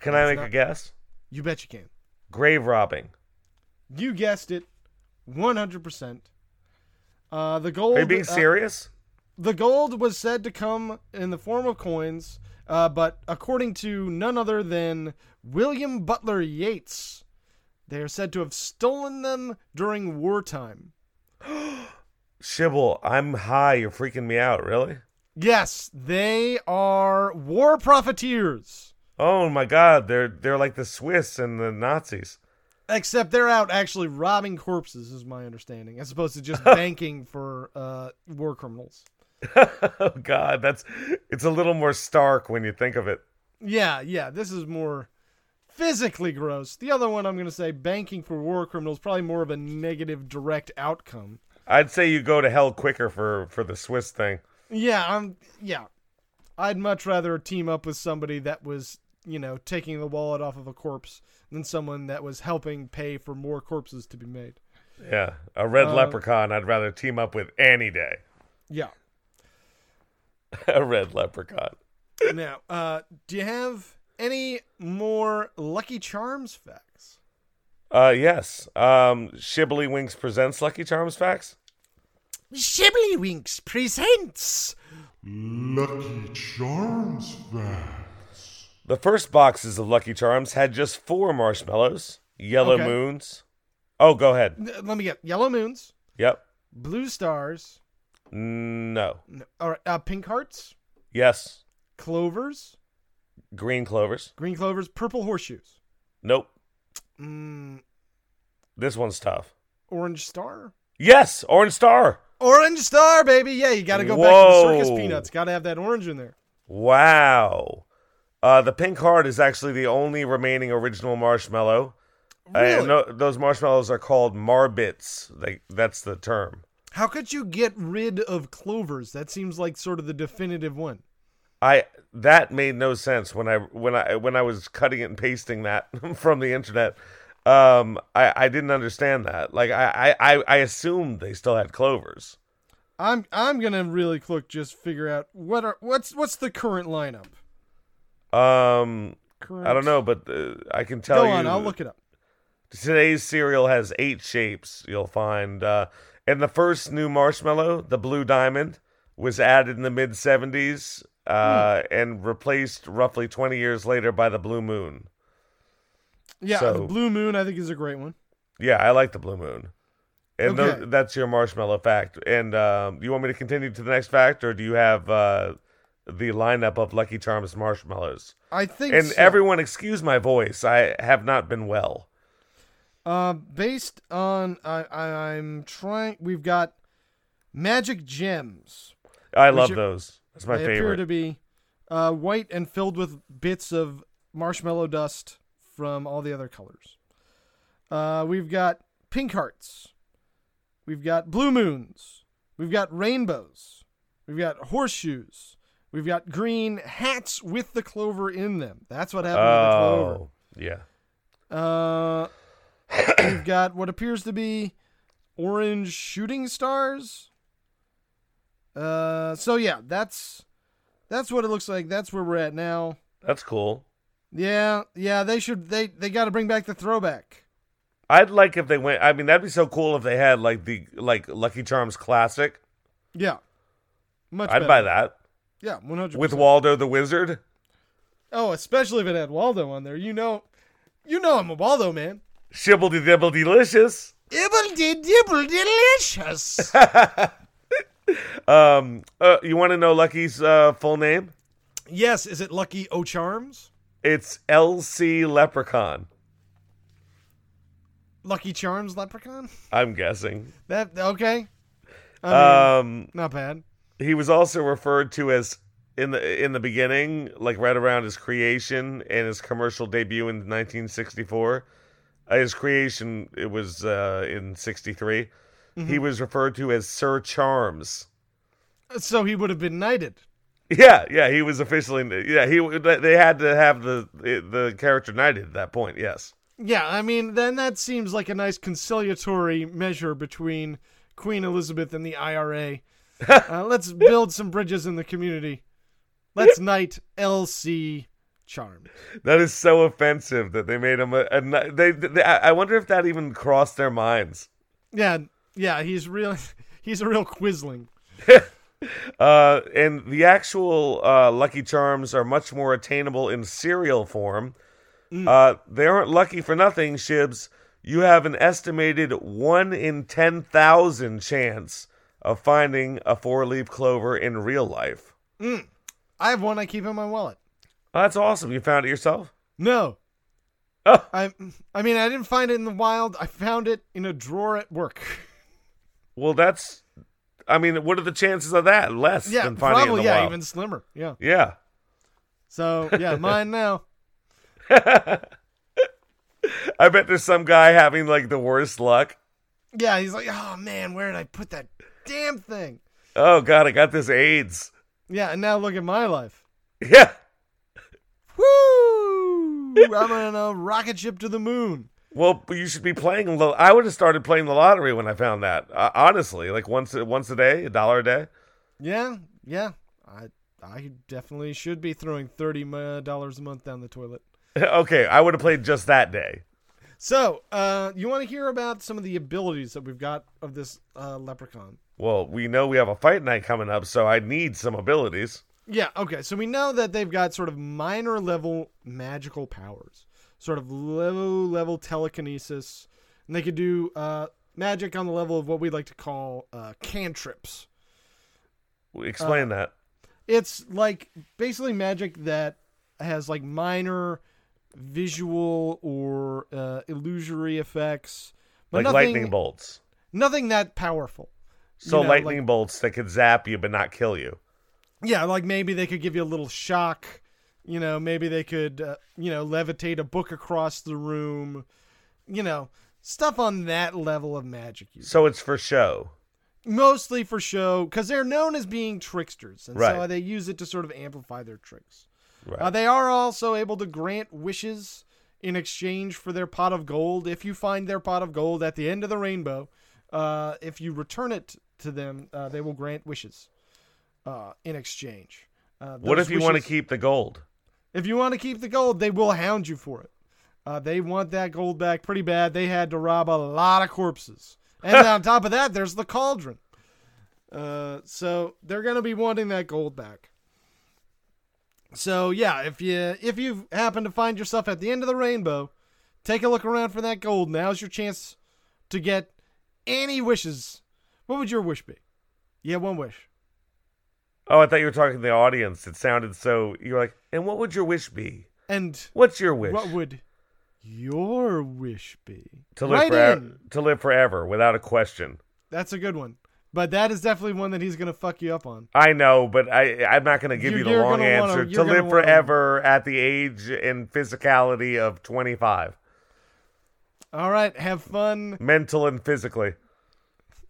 Can I make not- a guess? You bet you can. Grave robbing. You guessed it, 100%. Uh, the gold. Are you being uh, serious? the gold was said to come in the form of coins, uh, but according to none other than William Butler Yeats, they are said to have stolen them during wartime. (gasps) (gasps) Shibble, I'm high. You're freaking me out. Really? Yes, they are war profiteers. Oh my God, they're they're like the Swiss and the Nazis. Except they're out actually robbing corpses, is my understanding, as opposed to just (laughs) banking for uh, war criminals. (laughs) oh God, that's it's a little more stark when you think of it. Yeah, yeah, this is more physically gross. The other one, I'm going to say, banking for war criminals, probably more of a negative direct outcome. I'd say you go to hell quicker for for the Swiss thing. Yeah, I'm. Yeah, I'd much rather team up with somebody that was, you know, taking the wallet off of a corpse than someone that was helping pay for more corpses to be made. Yeah, a red Uh, leprechaun. I'd rather team up with any day. Yeah. (laughs) a red leprechaun. now, uh, do you have any more Lucky Charms facts? Uh, yes. Um, Shibbly Winks presents Lucky Charms facts. Shiblywinks presents. Lucky Charms facts. The first boxes of Lucky Charms had just four marshmallows, yellow Okay. moons. Oh, go ahead. Let me get yellow moons, Yep. blue stars, No. n- or uh, pink hearts, Yes. clovers, Green clovers. green clovers, purple horseshoes, Nope. mm, This one's tough. orange star. Yes, Orange Star. Orange star, baby. Yeah, you got to go back to the circus peanuts. Got to have that orange in there. Wow. Uh, the pink heart is actually the only remaining original marshmallow. Really? And no, those marshmallows are called marbits. They, that's the term. How could you get rid of clovers? That seems like sort of the definitive one. I that made no sense when I when I when I was cutting it and pasting that (laughs) from the internet. Um, I I didn't understand that. Like I I I- assumed they still had clovers. I'm I'm gonna really quick just figure out what are what's what's the current lineup. Um, Current. I don't know, but uh, I can tell Go you. on, I'll look it up. Today's cereal has eight shapes. You'll find, uh, and the first new marshmallow, the blue diamond, was added in the mid 70s uh, and replaced roughly 20 years later by the Blue Moon. Yeah, So- the Blue Moon I think is a great one. Yeah, I like the Blue Moon. And Okay. that's your marshmallow fact. And um, you want me to continue to the next fact, or do you have uh, the lineup of Lucky Charms marshmallows? I think And so. everyone, excuse my voice. I have not been well. Uh, based on I, I I'm trying. We've got magic gems. I love are- those. That's my they appear to be uh, white and filled with bits of marshmallow dust from all the other colors. Uh, we've got pink hearts. We've got blue moons. We've got rainbows. We've got horseshoes. We've got green hats with the clover in them. That's what happened to the clover. Oh, yeah. Uh, (clears throat) we've got what appears to be orange shooting stars. Uh, so yeah, that's that's what it looks like. That's where we're at now. That's cool. Yeah, yeah, they should they they got to bring back the throwback. I'd like if they went. I mean, that'd be so cool if they had like the like Lucky Charms classic. Yeah, much. I'd better. buy that Yeah, one hundred with Waldo the Wizard. Oh, especially if it had Waldo on there. You know, you know I'm a Waldo man. Shibbledy dibble delicious. Ibble dibble delicious. (laughs) Um, uh, you want to know Lucky's uh, full name? yes, is it Lucky O'Charms? It's LC Leprechaun. Lucky Charms Leprechaun? I'm guessing. That okay? I mean, Um, not bad. he was also referred to as in the in the beginning, like right around his creation and his commercial debut in 1964. Uh, his creation it was uh, in '63. He was referred to as Sir Charms. So he would have been knighted. Yeah, yeah, he was officially. Yeah, he. They had to have the the character knighted at that point. Yes. Yeah, I mean, then that seems like a nice conciliatory measure between Queen Elizabeth and the IRA. (laughs) uh, let's build some bridges in the community. Let's knight LC Charms. That is so offensive that they made him a. a they, they. I I wonder if that even crossed their minds. Yeah, yeah, he's real. (laughs) He's a real quisling. (laughs) Uh, and the actual uh, Lucky Charms are much more attainable in cereal form. Uh, they aren't lucky for nothing, Shibs. You have an estimated one in ten thousand chance of finding a four-leaf clover in real life. I have one I keep in my wallet. Oh, that's awesome. You found it yourself. No, Oh, I. I mean, I didn't find it in the wild. I found it in a drawer at work. (laughs) well, that's. I mean, what are the chances of that? Less Yeah, than finding it in probably. the Yeah, wild. even slimmer. Yeah. Yeah. So yeah, (laughs) mine now. I bet there's some guy having like the worst luck. Yeah, he's like, oh man, where did I put that damn thing? Oh God, I got this AIDS. Yeah, and now look at my life. Yeah. Woo! I'm on a rocket ship to the moon. Well, you should be playing. lo- I would have started playing the lottery when I found that. Uh, honestly, like once once a day, a dollar a day. Yeah, yeah. I I definitely should be throwing thirty uh, dollars a month down the toilet. (laughs) okay, I would have played just that day. So, uh, you want to hear about some of the abilities that we've got of this uh, leprechaun? Well, we know we have a fight night coming up, so I need some abilities. Yeah, okay. So we know that they've got sort of minor level magical powers, sort of low level telekinesis, and they could do uh, magic on the level of what we like to call uh, cantrips. Explain that. It's like basically magic that has like minor visual or uh, illusory effects, but Like nothing, lightning bolts. nothing that powerful. You So know, lightning like- bolts that could zap you but not kill you. Yeah, like maybe they could give you a little shock. You know, maybe they could, uh, you know, levitate a book across the room. You know, stuff on that level of magic. So it's for show. Mostly for show, because they're known as being tricksters, and so they use it to sort of amplify their tricks. Right. Uh, they are also able to grant wishes in exchange for their pot of gold. If you find their pot of gold at the end of the rainbow, uh, if you return it to them, uh, they will grant wishes uh, in exchange. Uh, what if you want to keep the gold? If you want to keep the gold, they will hound you for it. Uh, they want that gold back pretty bad. They had to rob a lot of corpses, and on top of that, there's the cauldron. Uh, so they're gonna be wanting that gold back. So yeah, if you if you happen to find yourself at the end of the rainbow, take a look around for that gold. Now's your chance to get any wishes. What would your wish be? Yeah, one wish. Oh, I thought you were talking to the audience. It sounded so. You're like, and what would your wish be? And What's your wish? what would your wish be? to live Write forever, in. to live forever without a question. That's a good one. But that is definitely one that he's gonna fuck you up on. I know, but I I'm not going to give You're- you the long gonna wanna- answer. to gonna live forever at the age and physicality of 25, All right, have fun. mental and physically.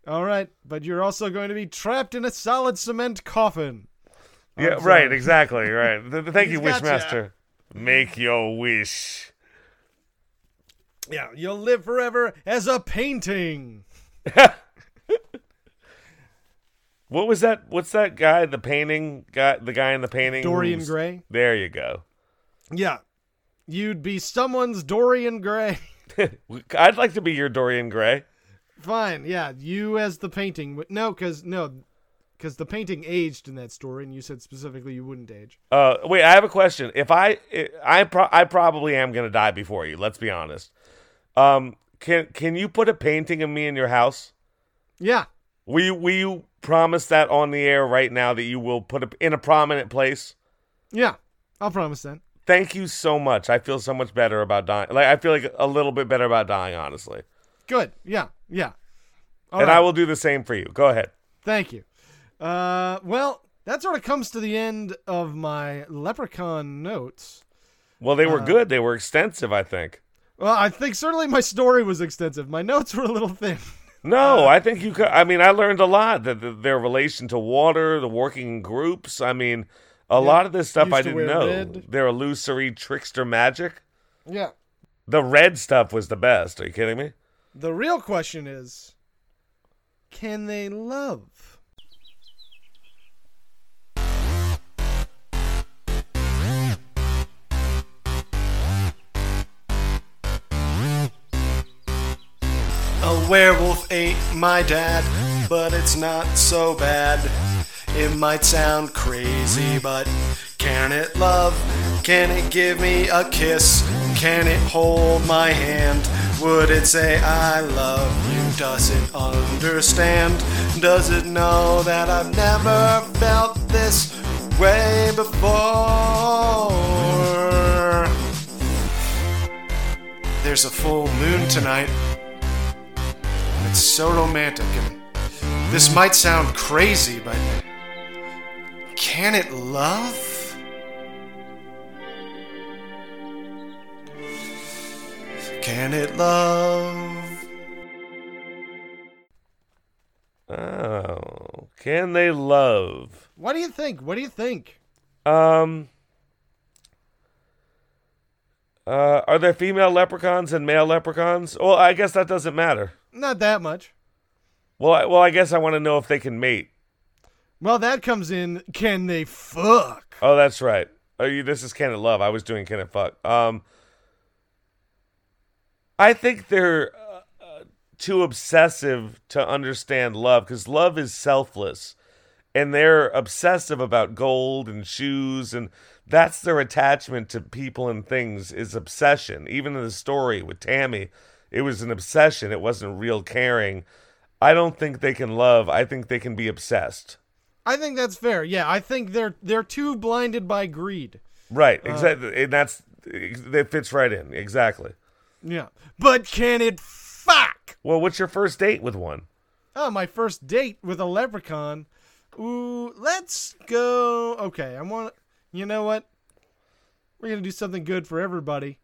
All right, but you're also going to be trapped in a solid cement coffin. Yeah, I'm right, sorry. exactly, right. Th- th- Thank you, (laughs) gotcha. Wishmaster. Make your wish. Yeah, you'll live forever as a painting. (laughs) What was that? What's that guy? The painting guy? The guy in the painting? Dorian who's- Gray. There you go. Yeah, you'd be someone's Dorian Gray. (laughs) I'd like to be your Dorian Gray. Fine, yeah, you as the painting. No, because no, because the painting aged in that story, and you said specifically you wouldn't age. Uh, wait, I have a question. If I, I, pro- I probably am gonna die before you. Let's be honest. Um, can can you put a painting of me in your house? Yeah, Will you, will you promise that on the air right now that you will put it in a prominent place? yeah, I'll promise that. Thank you so much. I feel so much better about dying. Like I feel like a little bit better about dying, honestly. Good. Yeah, yeah. All and right. I will do the same for you. Go ahead. Thank you. Uh, well, that sort of comes to the end of my leprechaun notes. Well, they Uh, were good. They were extensive. I think. Well, I think certainly my story was extensive. My notes were a little thin. (laughs) No, Uh, I think you could. I mean, I learned a lot. That the, their relation to water, the working groups. I mean, a lot of this stuff I didn't know. red. Their illusory trickster magic. Yeah. The red stuff was the best. Are you kidding me? The real question is, can they love? A werewolf ate my dad, but it's not so bad. It might sound crazy, but can it love? Can it give me a kiss? Can it hold my hand? Would it say I love you? Does it understand? Does it know that I've never felt this way before? There's a full moon tonight. It's so romantic, and this might sound crazy, but can it love? Can it love? Oh, can they love? What do you think? What do you think? Um. Uh, are there female leprechauns and male leprechauns? Well, I guess that doesn't matter. Not that much. Well, I, well, I guess I want to know if they can mate. Well, that comes in. Can they fuck? Oh, that's right. Oh, you, this is Can It Love. I was doing Can It Fuck. Um, I think they're uh, uh, too obsessive to understand love because love is selfless, and they're obsessive about gold and shoes, and that's their attachment to people and things is obsession. Even in the story with Tammy, it was an obsession. It wasn't real caring. I don't think they can love. I think they can be obsessed. I think that's fair. Yeah, I think they're they're too blinded by greed. Right, exactly, and that's that fits right in exactly. Yeah, but can it fuck? Well, what's your first date with one? Oh, my first date with a leprechaun. Ooh, let's go. Okay, I want. You know what? We're gonna do something good for everybody.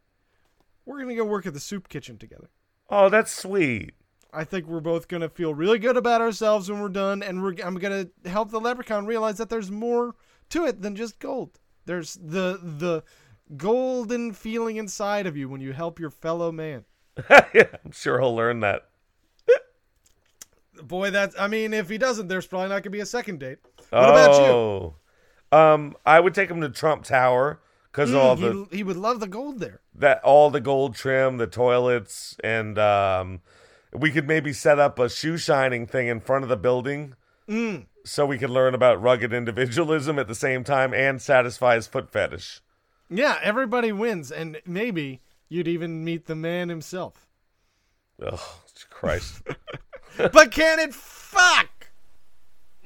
We're gonna go work at the soup kitchen together. Oh, that's sweet. I think we're both gonna feel really good about ourselves when we're done, and we're, I'm gonna help the leprechaun realize that there's more to it than just gold. There's the the golden feeling inside of you when you help your fellow man. (laughs) yeah, I'm sure he'll learn that. Boy, that's I mean, if he doesn't, there's probably not gonna be a second date. What about you? oh. Um, I would take him to Trump Tower because all the Mm, he, he would love the gold there. that all the gold trim, the toilets, and um, we could maybe set up a shoe shining thing in front of the building so we can learn about rugged individualism at the same time and satisfy his foot fetish. Yeah, everybody wins, and maybe you'd even meet the man himself. Oh, Christ. (laughs) (laughs) but can it fuck?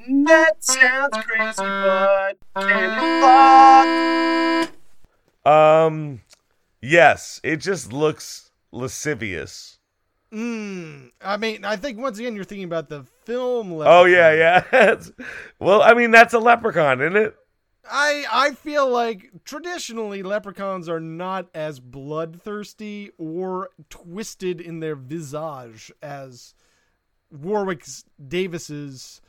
That sounds crazy, but can it fuck? um, yes, it just looks lascivious. Mm, I mean, I think once again you're thinking about the film. Oh yeah, yeah. (laughs) well, I mean that's a leprechaun, isn't it? I I feel like traditionally leprechauns are not as bloodthirsty or twisted in their visage as Warwick Davis's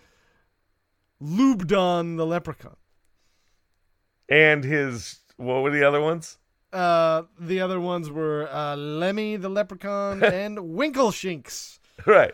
Lubdan the leprechaun. And his what were the other ones? Uh, the other ones were uh, Lemmy the leprechaun (laughs) and Winkleshinks. Right.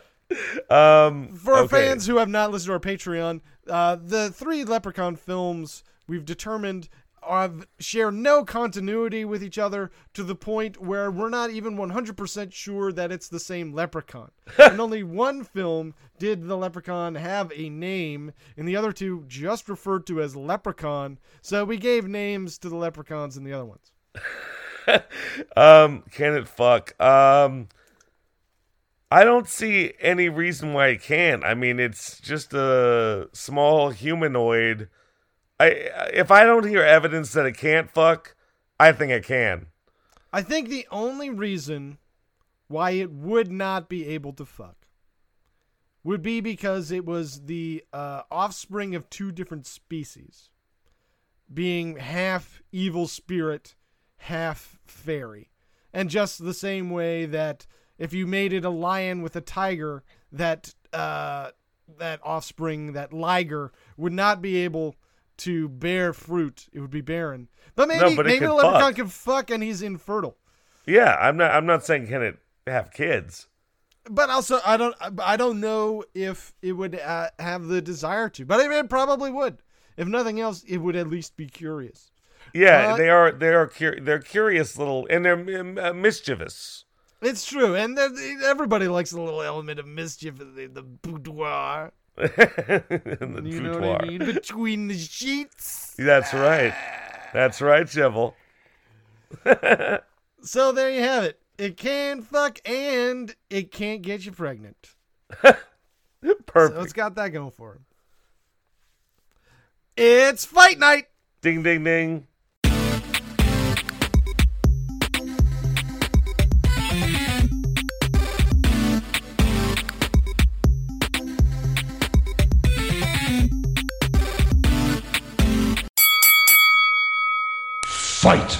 Um, For okay. fans who have not listened to our Patreon, uh, the three Leprechaun films we've determined have, share no continuity with each other to the point where we're not even 100% sure that it's the same Leprechaun. (laughs) and only one film did the Leprechaun have a name, and the other two just referred to as Leprechaun. So we gave names to the Leprechauns in the other ones. (laughs) Um, can it fuck? Um, I don't see any reason why it can't. I mean, it's just a small humanoid. I if I don't hear evidence that it can't fuck, I think it can. I think the only reason why it would not be able to fuck would be because it was the uh, offspring of two different species, being half evil spirit, half fairy. And just the same way that if you mated a lion with a tiger, that uh, that offspring, that liger, would not be able to bear fruit. It would be barren. But maybe No, but maybe the leprechaun fuck. can fuck and he's infertile. Yeah, I'm not. I'm not saying can it have kids. But also, I don't, I don't know if it would uh, have the desire to. But it probably would. If nothing else, it would at least be curious. Yeah, Uh, they are. They are. Cur- they're curious little, and they're um, uh, mischievous. It's true, and everybody likes a little element of mischief in the, the boudoir. In (laughs) the You know what. I mean? Between the sheets. That's right. That's right, Shovel. (laughs) So there you have it. It can fuck and it can't get you pregnant. (laughs) Perfect. So it's got that going for it. It's fight night. Ding, ding, ding. Fight!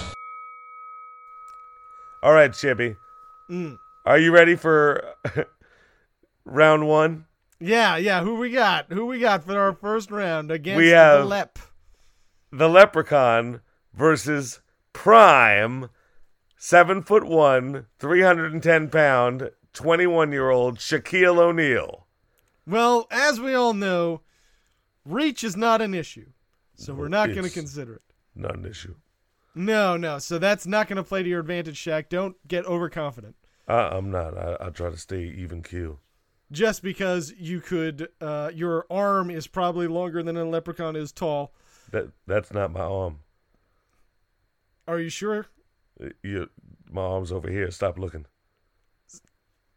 All right, Chippy. Mm. Are you ready for (laughs) round one? Yeah, yeah. Who we got? Who we got for our first round against We have- the Lep? The Leprechaun versus Prime, seven foot one, 310 pound, 21 year old Shaquille O'Neal. Well, as we all know, reach is not an issue. So we're not going to consider it. Not an issue. No, no. So that's not going to play to your advantage, Shaq. Don't get overconfident. Uh, I'm not. I, I'll try to stay even keel. Just because you could, uh, your arm is probably longer than a leprechaun is tall. That That's not my arm. Are you sure? Uh, You, my arm's over here. Stop looking.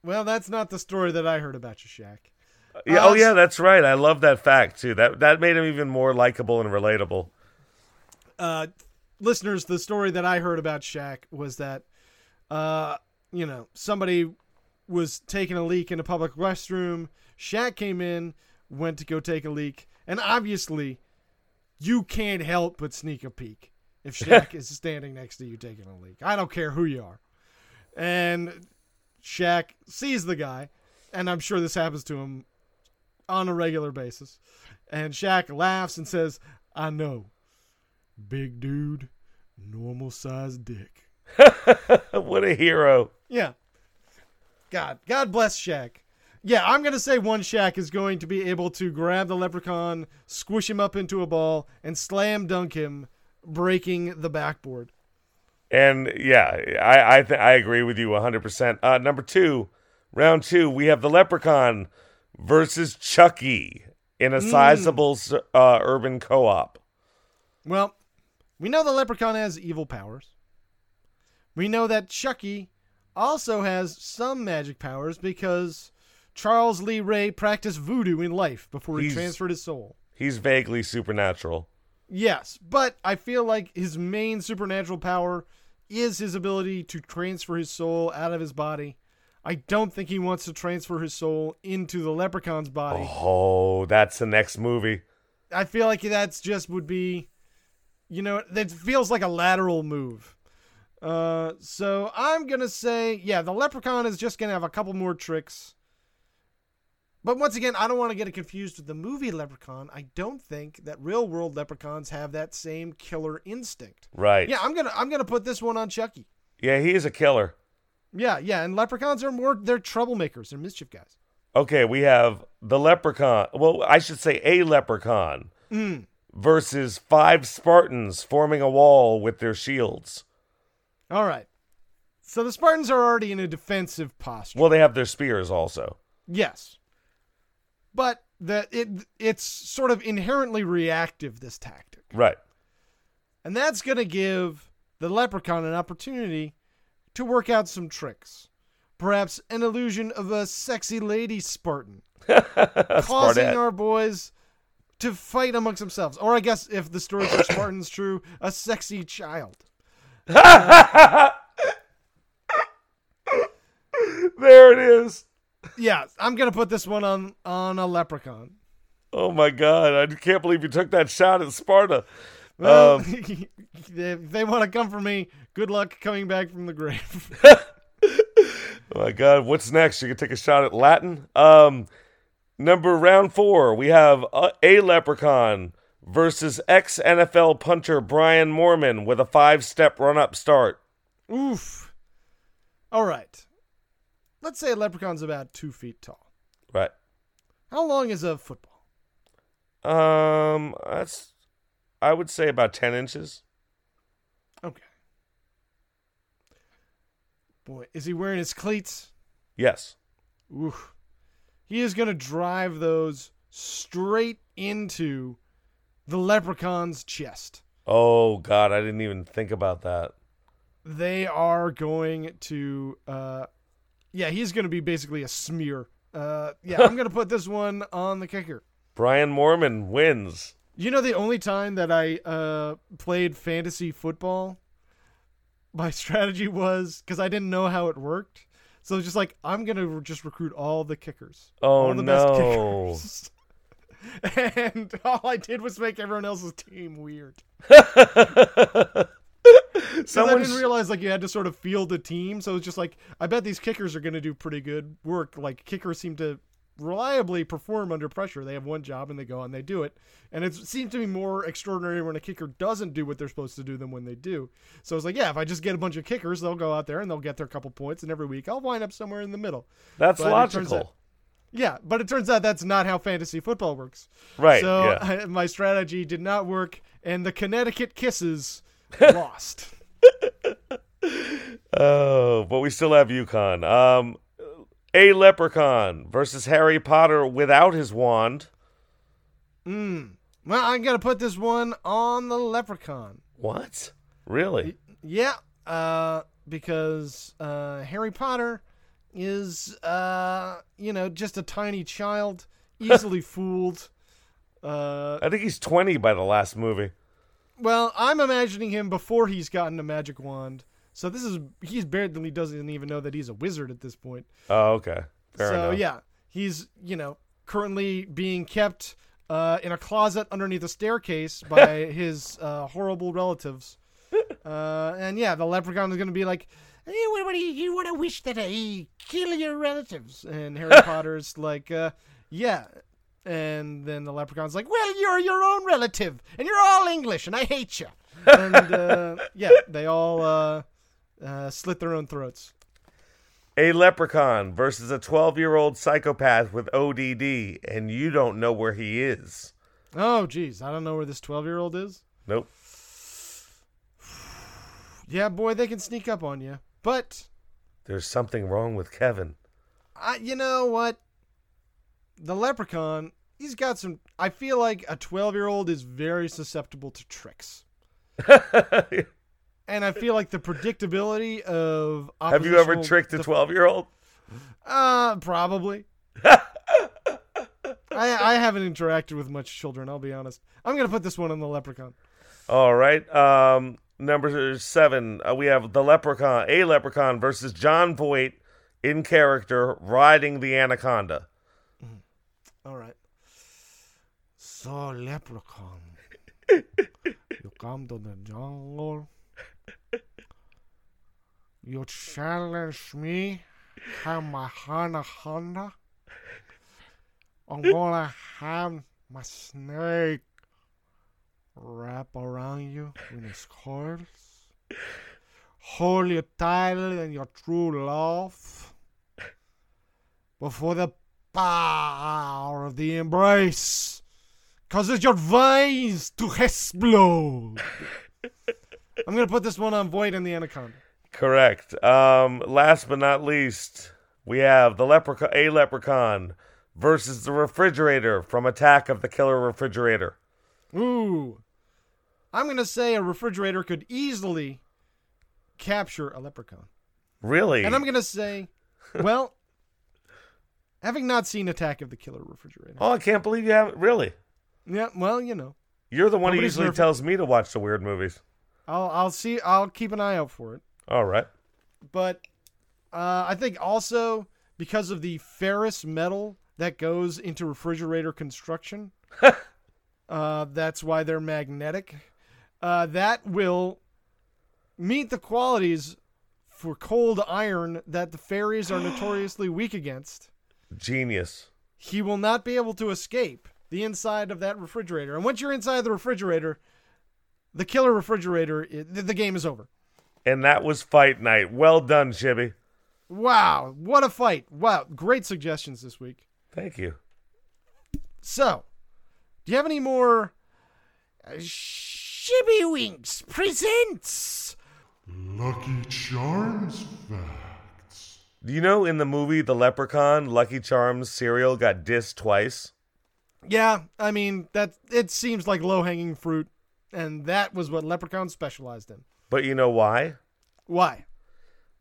Well, that's not the story that I heard about you, Shaq. Yeah, Uh, oh yeah, that's right. I love that fact too. That that made him even more likable and relatable. uh, listeners, the story that I heard about Shaq was that, uh, you know, somebody was taking a leak in a public restroom. Shaq came in, went to go take a leak, and obviously, you can't help but sneak a peek if (laughs) Shaq is standing next to you taking a leak. I don't care who you are. And Shaq sees the guy, and I'm sure this happens to him on a regular basis. And Shaq laughs and says, I know. Big dude, normal sized dick. (laughs) what a hero! Yeah. God, God bless Shaq. Yeah, I'm going to say one Shaq is going to be able to grab the leprechaun, squish him up into a ball, and slam dunk him, breaking the backboard. And yeah, I I, th- I agree with you 100. percent uh, Number two, round two, we have the Leprechaun versus Chucky, in a sizable uh, urban co-op. Well, we know the leprechaun has evil powers. We know that Chucky also has some magic powers because Charles Lee Ray practiced voodoo in life before he transferred his soul. He's vaguely supernatural. Yes, but I feel like his main supernatural power is his ability to transfer his soul out of his body. I don't think he wants to transfer his soul into the leprechaun's body. Oh, that's the next movie. I feel like that's just would be, you know, that feels like a lateral move. Uh, so I'm gonna say, yeah, the leprechaun is just gonna have a couple more tricks. But once again, I don't want to get it confused with the movie Leprechaun. I don't think that real world leprechauns have that same killer instinct. Right. Yeah, I'm gonna I'm gonna put this one on Chucky. Yeah, he is a killer. Yeah, yeah, and leprechauns are more they're troublemakers, they're mischief guys. Okay, we have the leprechaun. Well, I should say a leprechaun Hmm. Versus five Spartans forming a wall with their shields. All right. So the Spartans are already in a defensive posture. Well, they have their spears also. Yes. But the it it's sort of inherently reactive this tactic. Right. And that's going to give the leprechaun an opportunity to work out some tricks. Perhaps an illusion of a sexy lady Spartan (laughs) causing our boys to fight amongst themselves. Or I guess if the story for (coughs) Spartans true, a sexy child. (laughs) There it is. Yeah, I'm going to put this one on on a leprechaun. Oh my god, I can't believe you took that shot at Sparta. Well, Um, if (laughs) they want to come for me, good luck coming back from the grave. (laughs) Oh my god, what's next? You can take a shot at Latin. Um, number round four, we have a, a leprechaun versus ex NFL punter Brian Moorman with a five step run up start. Oof. All right. Let's say a leprechaun's about two feet tall. Right. How long is a football? Um, that's I would say about ten inches. Okay. Boy, is he wearing his cleats? Yes. Oof. He is going to drive those straight into the leprechaun's chest. Oh god, I didn't even think about that. They are going to, uh, yeah, he's going to be basically a smear. Uh, yeah, I'm (laughs) going to put this one on the kicker. Brian Moorman wins. You know, the only time that I uh, played fantasy football, my (laughs) strategy was because I didn't know how it worked. So just like I'm gonna just recruit all the kickers. Oh all the no. best kickers. (laughs) and all I did was make everyone else's team weird. (laughs) Because I Someone didn't realize like you had to sort of field a team. So it's just like I bet these kickers are gonna do pretty good work. Like kickers seem to reliably perform under pressure. They have one job and they go and they do it. And it seems to be more extraordinary when a kicker doesn't do what they're supposed to do than when they do. So it's like, yeah, if I just get a bunch of kickers, they'll go out there and they'll get their couple points, and every week I'll wind up somewhere in the middle. That's but logical. out- Yeah, but it turns out that's not how fantasy football works. Right. So yeah. I, (laughs) my strategy did not work, and the Connecticut Kisses (laughs) lost. Oh, but we still have UConn. Um, a leprechaun versus Harry Potter without his wand. Mm. Well, I'm gonna put this one on the Leprechaun. What? Really? Yeah, uh, because uh, Harry Potter is, uh, you know, just a tiny child, (laughs) easily fooled. Uh, I think he's 20 by the last movie. well, I'm imagining him before he's gotten a magic wand. So this is he's barely doesn't even know that he's a wizard at this point. Oh, okay. Fair so enough. yeah, he's you know currently being kept uh, in a closet underneath a staircase (laughs) by his uh, horrible relatives. Uh, and yeah, the leprechaun is going to be like, hey, what, what do you, you want to wish that I kill your relatives? And Harry (laughs) Potter's like, uh, yeah. And then the leprechaun's like, well, you're your own relative, and you're all English, and I hate you. And uh, (laughs) yeah, they all uh, slit their own throats. A leprechaun versus a 12 year old psychopath with ODD, and you don't know where he is. Oh, geez, I don't know where this twelve-year-old is. Nope. (sighs) Yeah, boy, they can sneak up on you. But There's something wrong with Kevin. I, you know what? The leprechaun he's got some. I feel like a 12 year old is very susceptible to tricks. (laughs) And I feel like the predictability of Have you ever tricked a 12 year old? Uh, probably. (laughs) I I haven't interacted with much children. I'll be honest. I'm gonna put this one on the leprechaun. All right. Um, number seven, uh, we have the leprechaun, a leprechaun versus Jon Voight in character riding the anaconda. All right. So leprechaun, (laughs) you come to the jungle. (laughs) You challenge me, have my anaconda. I'm gonna have my snake wrap around you in his coils. Hold you tighter than your true love. Before the power of the embrace causes your veins to explode. I'm gonna put this one on Voight and the Anaconda. Correct. Um, last but not least, we have the leprechaun, a leprechaun versus the refrigerator from Attack of the Killer Refrigerator. Ooh. I'm gonna say a refrigerator could easily capture a leprechaun. Really? And I'm gonna say, well, (laughs) having not seen Attack of the Killer Refrigerator. oh, I can't believe you haven't. Really? Yeah, well, you know. You're the one who usually nervous. tells me to watch the weird movies. I'll I'll see I'll keep an eye out for it. All right. but uh, I think also because of the ferrous metal that goes into refrigerator construction, (laughs) uh, that's why they're magnetic. Uh, that will meet the qualities for cold iron that the fairies are (gasps) notoriously weak against. Genius. He will not be able to escape the inside of that refrigerator. And once you're inside the refrigerator, the killer refrigerator, the the game is over. And that was fight night. Well done, Shibby. Wow, what a fight. Wow, great suggestions this week. Thank you. So, do you have any more uh, Shibby Winks presents? Lucky Charms facts. Do you know in the movie The Leprechaun, Lucky Charms cereal got dissed twice? Yeah, I mean that it seems like low-hanging fruit and that was what Leprechaun specialized in. But you know why? Why?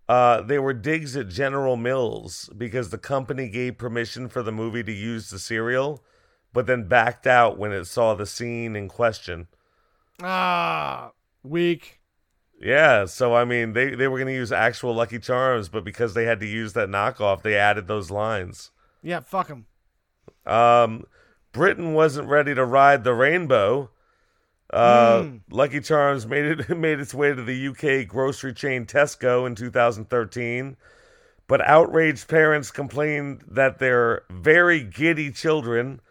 Uh, they were digs at General Mills because the company gave permission for the movie to use the cereal, but then backed out when it saw the scene in question. Ah, weak. Yeah, so I mean, they, they were going to use actual Lucky Charms, but because they had to use that knockoff, they added those lines. Yeah, fuck them. Um, Britain wasn't ready to ride the rainbow. Uh, Mm. Lucky Charms made it (laughs) made its way to the UK grocery chain Tesco in 2013, but outraged parents complained that their very giddy children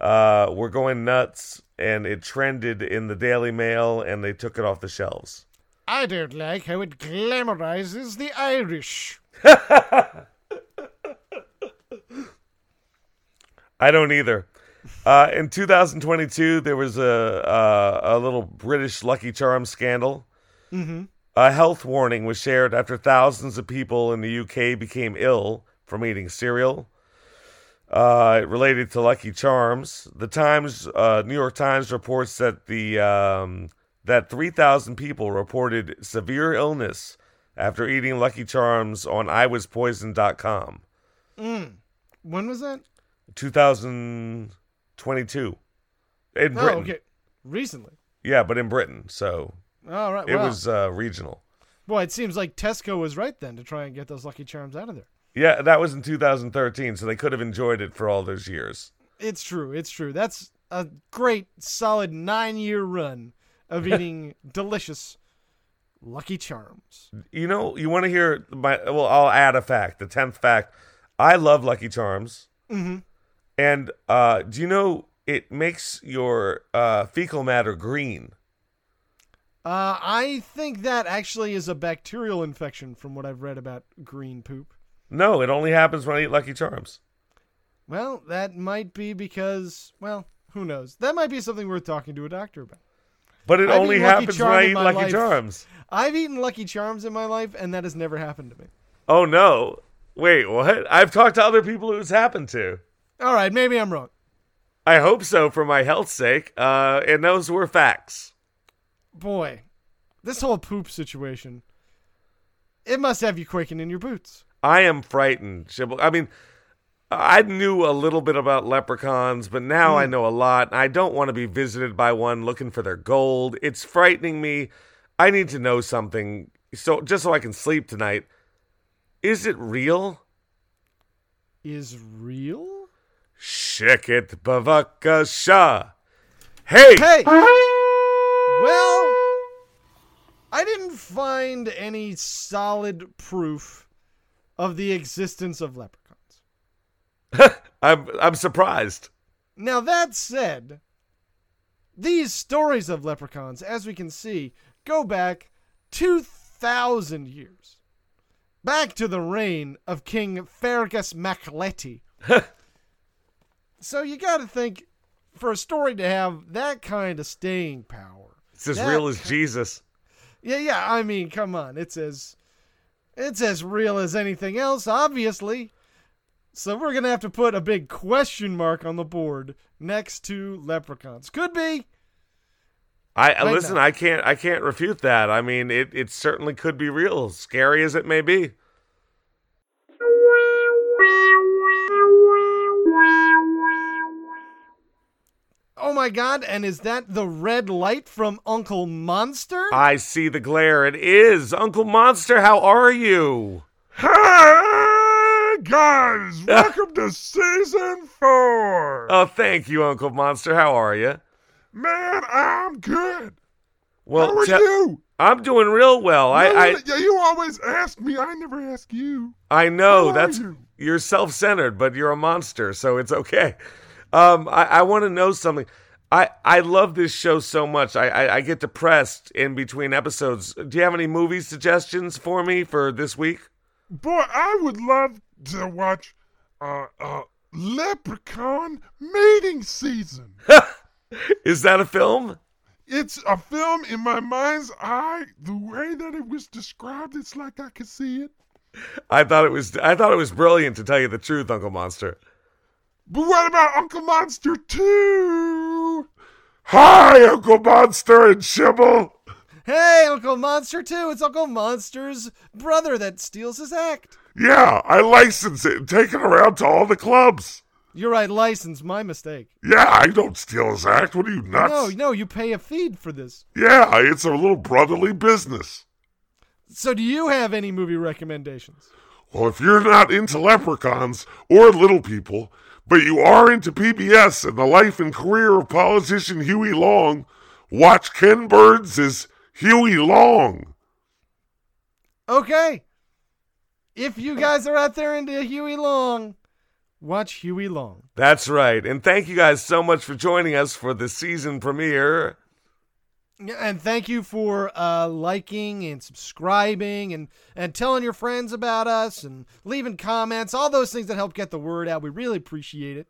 uh, were going nuts, and it trended in the Daily Mail, and they took it off the shelves. I don't like how it glamorizes the Irish. (laughs) I don't either. Uh, in 2022, there was a a, a little British Lucky Charms scandal. Mm-hmm. A health warning was shared after thousands of people in the UK became ill from eating cereal. Uh, related to Lucky Charms, the Times, uh, New York Times reports that the um, that 3,000 people reported severe illness after eating Lucky Charms on IWasPoisoned.com. When was that? 2022 in Britain. Oh, okay. Recently. Yeah, but in Britain, so All right. it wow. was uh, regional. Boy, it seems like Tesco was right then to try and get those Lucky Charms out of there. Yeah, that was in 2013, so they could have enjoyed it for all those years. It's true. It's true. That's a great, solid nine year run of (laughs) eating delicious Lucky Charms. You know, you want to hear my? Well, I'll add a fact. The tenth fact: I love Lucky Charms, Mm-hmm. And uh, do you know it makes your uh, fecal matter green? Uh, I think that actually is a bacterial infection from what I've read about green poop. No, it only happens when I eat Lucky Charms. Well, that might be because, well, who knows? That might be something worth talking to a doctor about. But it I've only happens when I eat Lucky life. Charms. I've eaten Lucky Charms in my life, and that has never happened to me. Oh no! Wait, what? I've talked to other people who's happened to. All right, maybe I'm wrong. I hope so for my health's sake. Uh, and those were facts. Boy, this whole poop situation, it must have you quaking in your boots. I am frightened. Shibble. I mean, I knew a little bit about leprechauns, but now I know a lot. I don't want to be visited by one looking for their gold. It's frightening me. I need to know something so just so I can sleep tonight. Is it real? Is real? Shikit bavakasha. Hey! Hey! Well, I didn't find any solid proof of the existence of leprechauns. (laughs) I'm I'm surprised. Now, that said, these stories of leprechauns, as we can see, go back 2,000 years. Back to the reign of King Fergus mac Léti. (laughs) so you got to think, for a story to have that kind of staying power. It's as real as Jesus. Yeah, yeah. I mean, come on. It's as it's as real as anything else, obviously. So we're gonna have to put a big question mark on the board next to leprechauns. Could be. I Might listen. not. I can't. I can't refute that. I mean, it. It certainly could be real, scary as it may be. Oh my god! And is that the red light from Uncle Monster? I see the glare. It is Uncle Monster. How are you? Hey, guys! (laughs) Welcome to season four! Oh, thank you, Uncle Monster. How are you? Man, I'm good. Well, How are te- you? I'm doing real well. I. No, I. yeah, you always ask me. I never ask you. I know How are that's you? you're self-centered, but you're a monster, so it's okay. Um, I, I want to know something. I, I love this show so much. I, I, I get depressed in between episodes. Do you have any movie suggestions for me for this week? Boy, I would love to watch uh, uh, Leprechaun Mating Season. (laughs) Is that a film? It's a film in my mind's eye. The way that it was described, it's like I could see it. I thought it was I thought it was brilliant to tell you the truth, Uncle Monster. But what about Uncle Monster 2? Hi, Uncle Monster and Shibble. Hey, Uncle Monster too. It's Uncle Monster's brother that steals his act. Yeah, I license it and take it around to all the clubs. You're right, license. My mistake. Yeah, I don't steal his act. What are you nuts? No, no, you pay a fee for this. Yeah, it's a little brotherly business. So, do you have any movie recommendations? Well, if you're not into leprechauns or little people, but you are into PBS and the life and career of politician Huey Long, watch Ken Burns' as Huey Long. Okay. If you guys are out there into Huey Long, watch Huey Long. That's right. And thank you guys so much for joining us for the season premiere. And thank you for uh, liking and subscribing and, and telling your friends about us and leaving comments, all those things that help get the word out. We really appreciate it.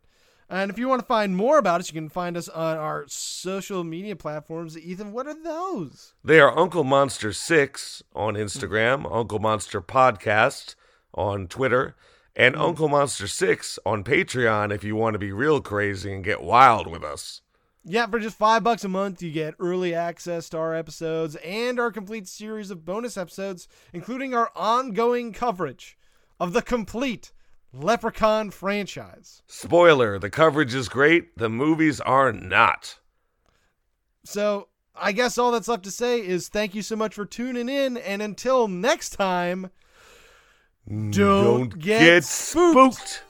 And if you want to find more about us, you can find us on our social media platforms. Ethan, what are those? They are Uncle Monster 6 on Instagram, Uncle Monster Podcast on Twitter, and Uncle Monster 6 on Patreon if you want to be real crazy and get wild with us. Yeah, for just five bucks a month, you get early access to our episodes and our complete series of bonus episodes, including our ongoing coverage of the complete Leprechaun franchise. Spoiler the coverage is great, the movies are not. So, I guess all that's left to say is thank you so much for tuning in, and until next time, mm, don't, get, spooked. spooked.